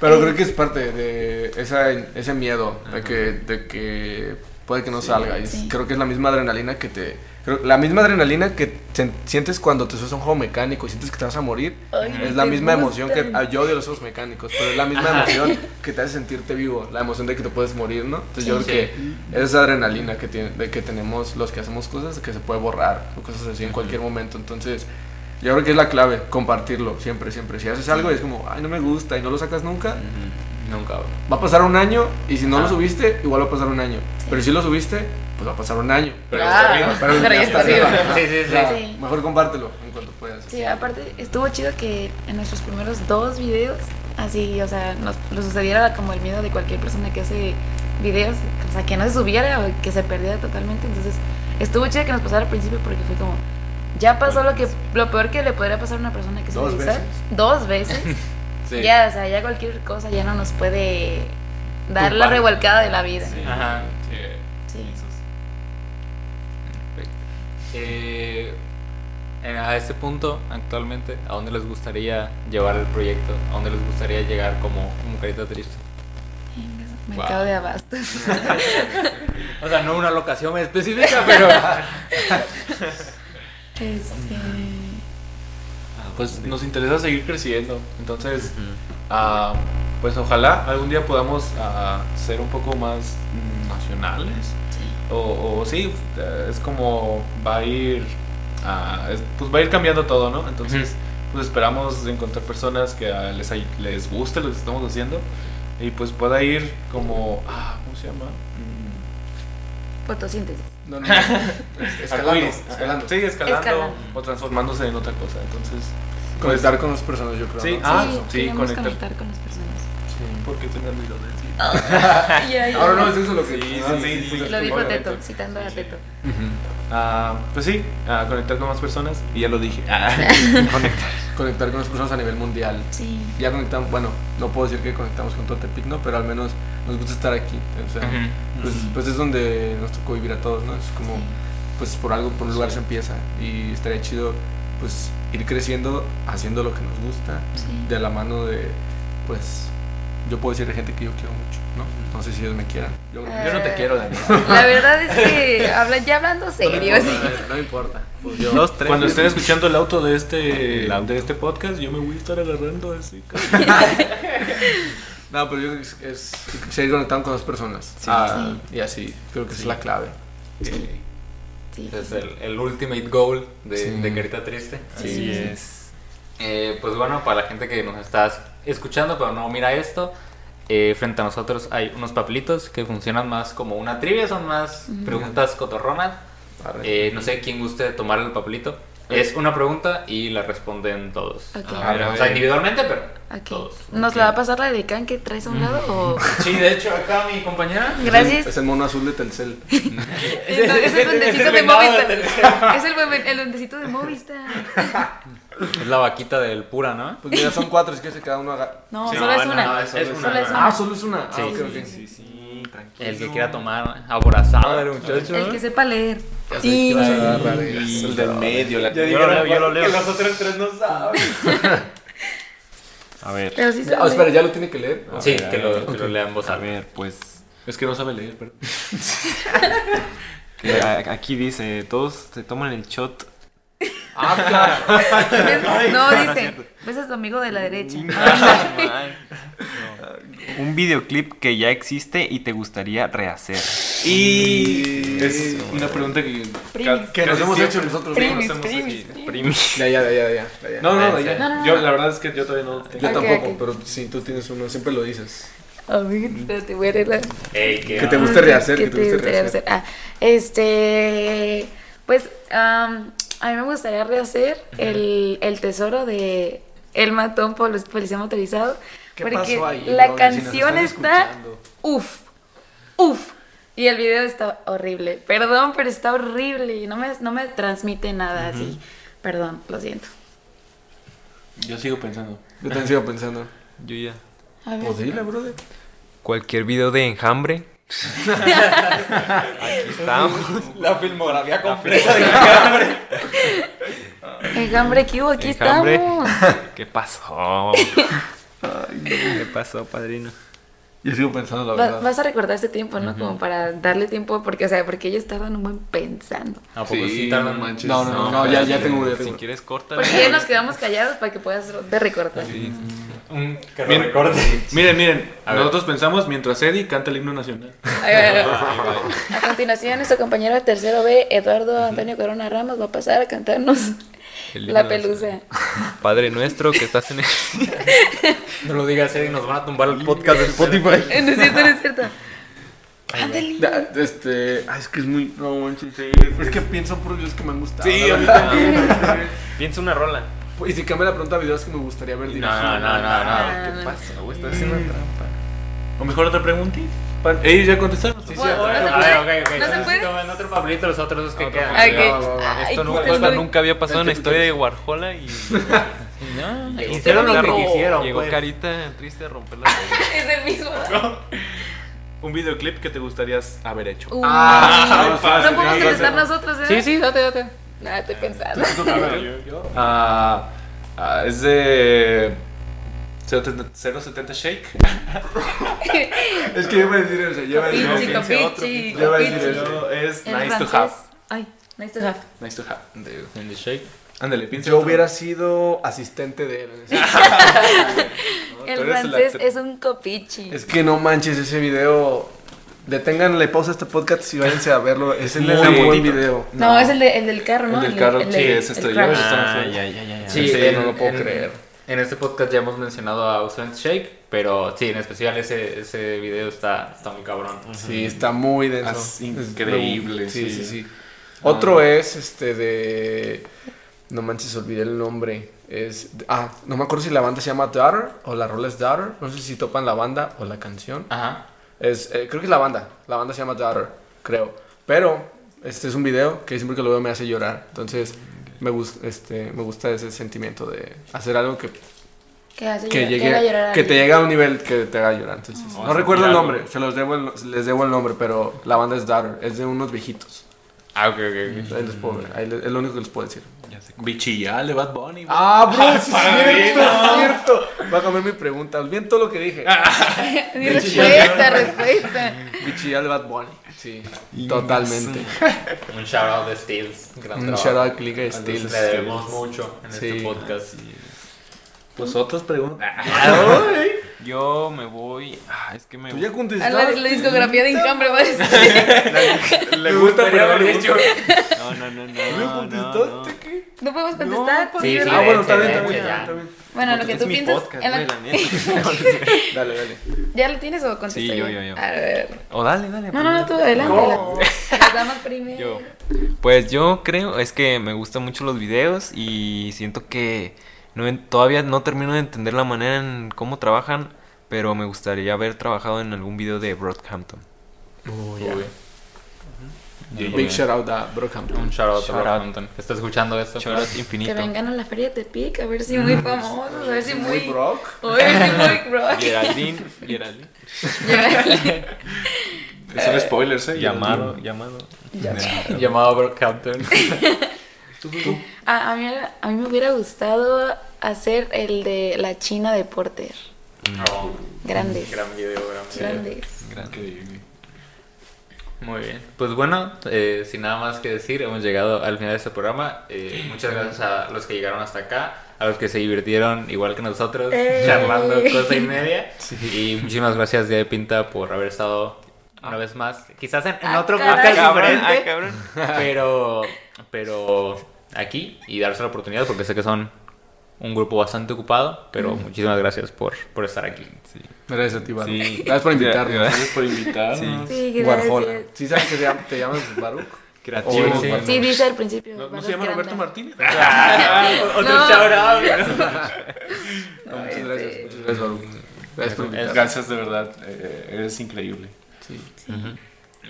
Pero creo que es parte de esa, ese miedo de que, de que puede que no salga. Y Sí. Creo que es la misma adrenalina que te... creo- la misma adrenalina que te- sientes cuando te subes a un juego mecánico y sientes que te vas a morir. Ay, es la misma emoción que... yo odio los juegos mecánicos, pero es la misma emoción que te hace sentirte vivo. La emoción de que te puedes morir, ¿no? Entonces yo creo que es esa adrenalina que, tiene, de que tenemos los que hacemos cosas que se puede borrar o cosas así en cualquier momento. Entonces... Yo creo que es la clave, compartirlo, siempre, siempre. Si haces algo y es como, ay, no me gusta y no lo sacas nunca, Nunca, bro. Va a pasar un año y si no lo Ah. subiste, igual va a pasar un año. Pero si lo subiste, pues va a pasar un año. Pero Ah, está arriba. Pero pero ya está arriba. Sí, sí, sí. Ya, Sí. Mejor compártelo en cuanto puedas. Sí, aparte estuvo chido que en nuestros primeros dos videos, así, o sea, nos, nos sucediera como el miedo de cualquier persona que hace videos, o sea, que no se subiera o que se perdiera totalmente. Entonces, estuvo chido que nos pasara al principio porque fue como, ya pasó lo que lo peor que le podría pasar a una persona que se Dos veces. Dos veces. Sí. Ya, o sea, ya cualquier cosa ya no nos puede dar la revolcada de la vida. Sí. Ajá. Sí. Sí. Eh, eh, a este punto, actualmente, ¿a dónde les gustaría llevar el proyecto? ¿A dónde les gustaría llegar como, como carita triste? Mercado de abastos. O sea, no una locación específica, pero... Este, Ah, Pues nos interesa seguir creciendo. Entonces, ah, pues ojalá algún día podamos ah, ser un poco más nacionales. sí. O, o sí, eh, es como va a ir, es- pues va a ir cambiando todo, ¿no? Entonces, pues esperamos encontrar personas que les, les guste lo que estamos haciendo y pues pueda ir como, ah, ¿cómo se llama? Mm, Fotosíntesis. No, no, no. Es- Escalando. escalando. Sí, escalando, Escalando. o transformándose en otra cosa. Entonces, Conectar con las personas, yo creo. Sí, ¿no? ah, sí, sí, conectar. conectar con las personas. Porque se me olvidó Ahora no es eso lo que. Sí, sí, sí, sí. pues, Lo dijo. Teto, citando a Teto. Ah, pues sí, ah, conectar con más personas. Y ya lo dije. Ah, conectar. Conectar con las personas a nivel mundial. Sí. Ya conectamos, bueno, no puedo decir que conectamos con todo Tepic, ¿no? Pero al menos nos gusta estar aquí. O sea, pues, pues es donde nos tocó vivir a todos, ¿no? Es como, pues por algo, por un lugar se empieza. Y estaría chido, pues, ir creciendo haciendo lo que nos gusta. Sí. De la mano de, pues, yo puedo decir de gente que yo quiero mucho, ¿no? No sé si ellos me quieran. Yo no te quiero, Daniel. La verdad es que habla, ya hablando serio, sí. No importa. Pues yo, Dos, tres. Cuando estén escuchando el auto de este, El auto. de este podcast, yo me voy a estar agarrando así. No, pero yo creo que es, es seguir conectando con las personas. Ah, Y así, creo que esa es la clave. Sí. Es el, el ultimate goal de, Sí. de Carita Triste. Así es. Eh, pues bueno, para la gente que nos está escuchando pero no mira esto, eh, frente a nosotros hay unos papelitos que funcionan más como una trivia, son más preguntas cotorronas. Eh, no sé quién guste tomar el papelito. Es una pregunta y la responden todos. Ok. A ver, o sea, individualmente, pero Ok. todos. ¿Nos la va a pasar la de Can que traes a un lado o...? Sí, de hecho, acá mi compañera. Gracias. Es el mono azul de Telcel. Es, es el duendecito de Movistar. Es el, el duendecito de Movistar. Es la vaquita del pura, ¿no? Pues mira, son cuatro, es que se cada uno haga. No, Sí, solo no, es una. no, es solo una. es una. Ah, solo es una. Sí, ah, sí. Sí, sí, tranquilo. El que quiera tomar aborazado del muchacho. El que sepa leer. Sí. eh. El del medio, la Yo lo leo, yo lo leo. Que los otros tres no saben. A ver. Pero sí Ah, espera, ya lo tiene que leer. Sí, que lo, que lo lean voz A ver, pues Es que no sabe leer, pero. aquí dice, todos se toman el shot. Ah. No, dice. Ves a tu amigo de la derecha. No. Un videoclip que ya existe y te gustaría rehacer. Y es una pregunta que. Primis. Que nos hemos hecho nosotros. Primis, ¿no? primis. Primis. Ya, ya, ya, ya, ya. No, no, no, ya. No, no, no. Yo, la verdad es que yo todavía no tengo. Yo tampoco, pero sí, tú tienes uno, siempre lo dices. A ver, espérate, voy a arreglar. Que te guste rehacer, ¿Qué que te guste gustaría rehacer. Ah, este. Pues am, a mí me gustaría rehacer el, el tesoro de El Matón Pol- Policía Motorizado. ¿Qué porque pasó ahí, la canción está. escuchando. Uf, uf. Y el video está horrible. Perdón, pero está horrible. y No me, no me transmite nada así. Perdón, lo siento. Yo sigo pensando. Yo también sigo pensando. Yo ya. A ver. Pues dile, brother. Cualquier video de enjambre. Aquí estamos. La filmografía completa. Enjambre, ¿qué hubo? Aquí Enjambre. estamos. ¿Qué pasó? ¿Qué pasó, padrino? Yo sigo pensando la Va- verdad. vas a recordar este tiempo, ¿no? Como para darle tiempo, porque, o sea, porque ellos tardan un buen pensando. ¿A poco Sí, sí tardan? no manches. No, no, no, no, ya, ya tengo, Si quieres, corta. Porque ya nos quedamos callados para que puedas de recortar. Un que lo Bien. recorte. Miren, miren. A ver. nosotros pensamos mientras Eddie canta el himno nacional. A continuación, nuestro compañero de tercero B, Eduardo Antonio Corona Ramos, va a pasar a cantarnos La. Pelusa. Padre nuestro que estás en el... No lo digas, Eddie, nos van a tumbar el podcast de Spotify. No es cierto, no es cierto. Ándale. Este, ay, es que es muy, no manches. Es que pienso por videos que me han gustado. Sí, a mí verdad. Piensa una rola. Y si cambia la pregunta a videos que me gustaría ver No, dirigidos. no, no, no, no. Ah, ¿Qué pasa, güey? Estás haciendo trampa. O mejor otra pregunta. ¿Ellos ya contestaron? Sí, sí, Bueno, a ver. ¿no se puede? ok. ¿No se puede? otro papelito, los otros dos que Otro quedan. Ay, Esto, nunca, no- había pasado en la historia de Warhola y... No, hicieron lo que quisieron. Llegó pues. Carita triste a romper la Es el mismo. Un videoclip que te gustaría haber hecho. Uh, Ah, no fácil, podemos contestar nosotros, ¿eh? Sí, sí, date, date. Nada, estoy pensando. Ah, ah, es de 070 Shake. Es que yo iba a decir eso, yo iba a decir Yo iba a decir eso. Es nice to have. Ay, nice to have. Nice to have. En the shake. Ándale, piensa. Yo otro. hubiera sido asistente de él. El francés es un copichi. Es que no manches ese video. Deténganle pausa a este podcast y váyanse a verlo. Es el Muy muy buen video. No, es el, de, el del carro, ¿no? El del carro, el sí, es crash. Ah, ya, ya, ya, ya. Sí, no lo puedo creer. En este podcast ya hemos mencionado a Ausent Shake, pero sí, en especial ese, ese video está, está muy cabrón. Sí, está muy denso. Es increíble, Sí, sí. sí, sí. Otro es este de No manches, olvidé el nombre. Es. Ah, no me acuerdo si la banda se llama Daughter o la rola es Daughter. No sé si topan la banda o la canción. Ajá. Es, eh, creo que es la banda. La banda se llama Daughter, creo. Pero este es un video que siempre que lo veo me hace llorar. Entonces me, gusta este, me gusta ese sentimiento de hacer algo que, Que, hace que, llorar- llegue, haga llorar a que te llegue a un nivel que te haga llorar. Entonces, Oh, no recuerdo el nombre, se los debo el- les debo el nombre, pero la banda es Daughter. Es de unos viejitos. Ah, ok, ok, ok. Ahí les puedo, ahí les- es lo único que les puedo decir. Ya sé. Bichillal de Bad Bunny. güey. Ah, bro, sí es padrino. cierto, es cierto. Va a cambiar mi pregunta. Olviden todo lo que dije. Ni respuesta, respuesta. Bichillar de Bad Bunny. Sí, totalmente. Un shout out de Steels. Gran Un trabajo. shout out a Click de Steels. Le debemos mucho en Sí. este podcast. Pues otras preguntas. Yo me voy. Ah, es que me. Tú ya A contestaste. la, la discografía de Enjambre va a decir. Le gusta, pero haber dicho. No, no, no, no. ¿No no, no. contestaste qué? No podemos contestar. Sí, yo sí, no- Ah, bueno, está sí, bien, está sí, bien, ya. está bien. Bueno, lo que tú piensas. podcast, en la- la neta. Dale, dale. ¿Ya lo tienes o contesto Sí, yo, yo, yo. A ver. O dale, dale. No, no, no, tú adelante. No. Las damas primero. Yo. Pues yo creo, es que me gustan mucho los videos y siento que no, todavía no termino de entender la manera en cómo trabajan, pero me gustaría haber trabajado en algún video de Brockhampton. Uy, Big shout out a Brockhampton. Un shout out Shout a out. Brockhampton. ¿Estás escuchando esto? Shout out Que infinito. vengan a la feria de Tepic a ver si muy famosos, a ver si muy. Brock. A ver si muy rock. Geraldine, Geraldine. Son spoilers, eh. Llamado, llamado. Llamado Brockhampton. A, a, mí, a mí me hubiera gustado hacer el de la China de Porter. Oh, Grandes. gran video, gran video. Grandes. Muy bien. Pues bueno, eh, sin nada más que decir, hemos llegado al final de este programa. Eh, muchas gracias a los que llegaron hasta acá, a los que se divirtieron igual que nosotros, ¡Ey! charlando cosa y media. Y muchísimas gracias, Día de Pinta, por haber estado una vez más. Quizás en, en Ah, otro podcast Cabrón, ah, diferente, cabrón. pero, pero aquí y darse la oportunidad porque sé que son un grupo bastante ocupado, pero muchísimas gracias por, por estar aquí. Sí. Gracias a ti, Baruch. Sí. Gracias por invitarnos. Gracias por invitarnos. Sí. Sí, gracias. ¿Sí sabes que te llamas, te llamas Baruch? Creativo. Sí. Sí, dice al principio. ¿No, se llama. Roberto Martínez? Otro No. shout out. No, muchas gracias, muchas gracias, Baruch. Gracias por invitarnos. Gracias, de verdad. eh, eres increíble. Sí.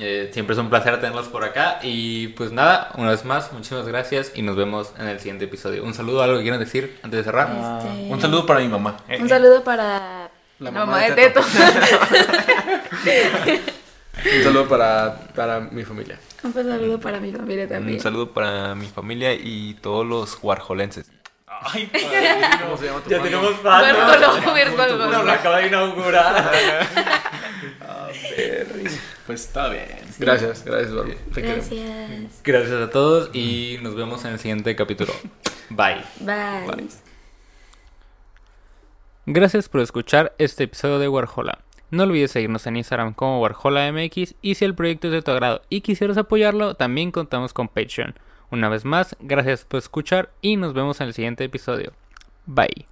Eh, siempre es un placer tenerlos por acá. Y pues nada, una vez más, muchísimas gracias y nos vemos en el siguiente episodio. Un saludo, algo que quieran decir antes de cerrar. Este, Un saludo para mi mamá. Un saludo para La la mamá mamá, de de Teto. Teto. Un saludo para, para mi familia. Un saludo para mi familia también. Un saludo para mi familia y todos los warholenses. Ay, padrino. ¿Cómo se llama tu Ya tenemos Huérfano, fans. huérfano. Nos lo acaba de inaugurar. Pues está bien. Gracias, gracias, Baruch. Te queremos. Gracias. Gracias a todos y nos vemos en el siguiente capítulo. Bye. Bye. Gracias por escuchar este episodio de Warhola. No olvides seguirnos en Instagram como WarholaMX y si el proyecto es de tu agrado y quisieras apoyarlo, también contamos con Patreon. Una vez más, gracias por escuchar y nos vemos en el siguiente episodio. Bye.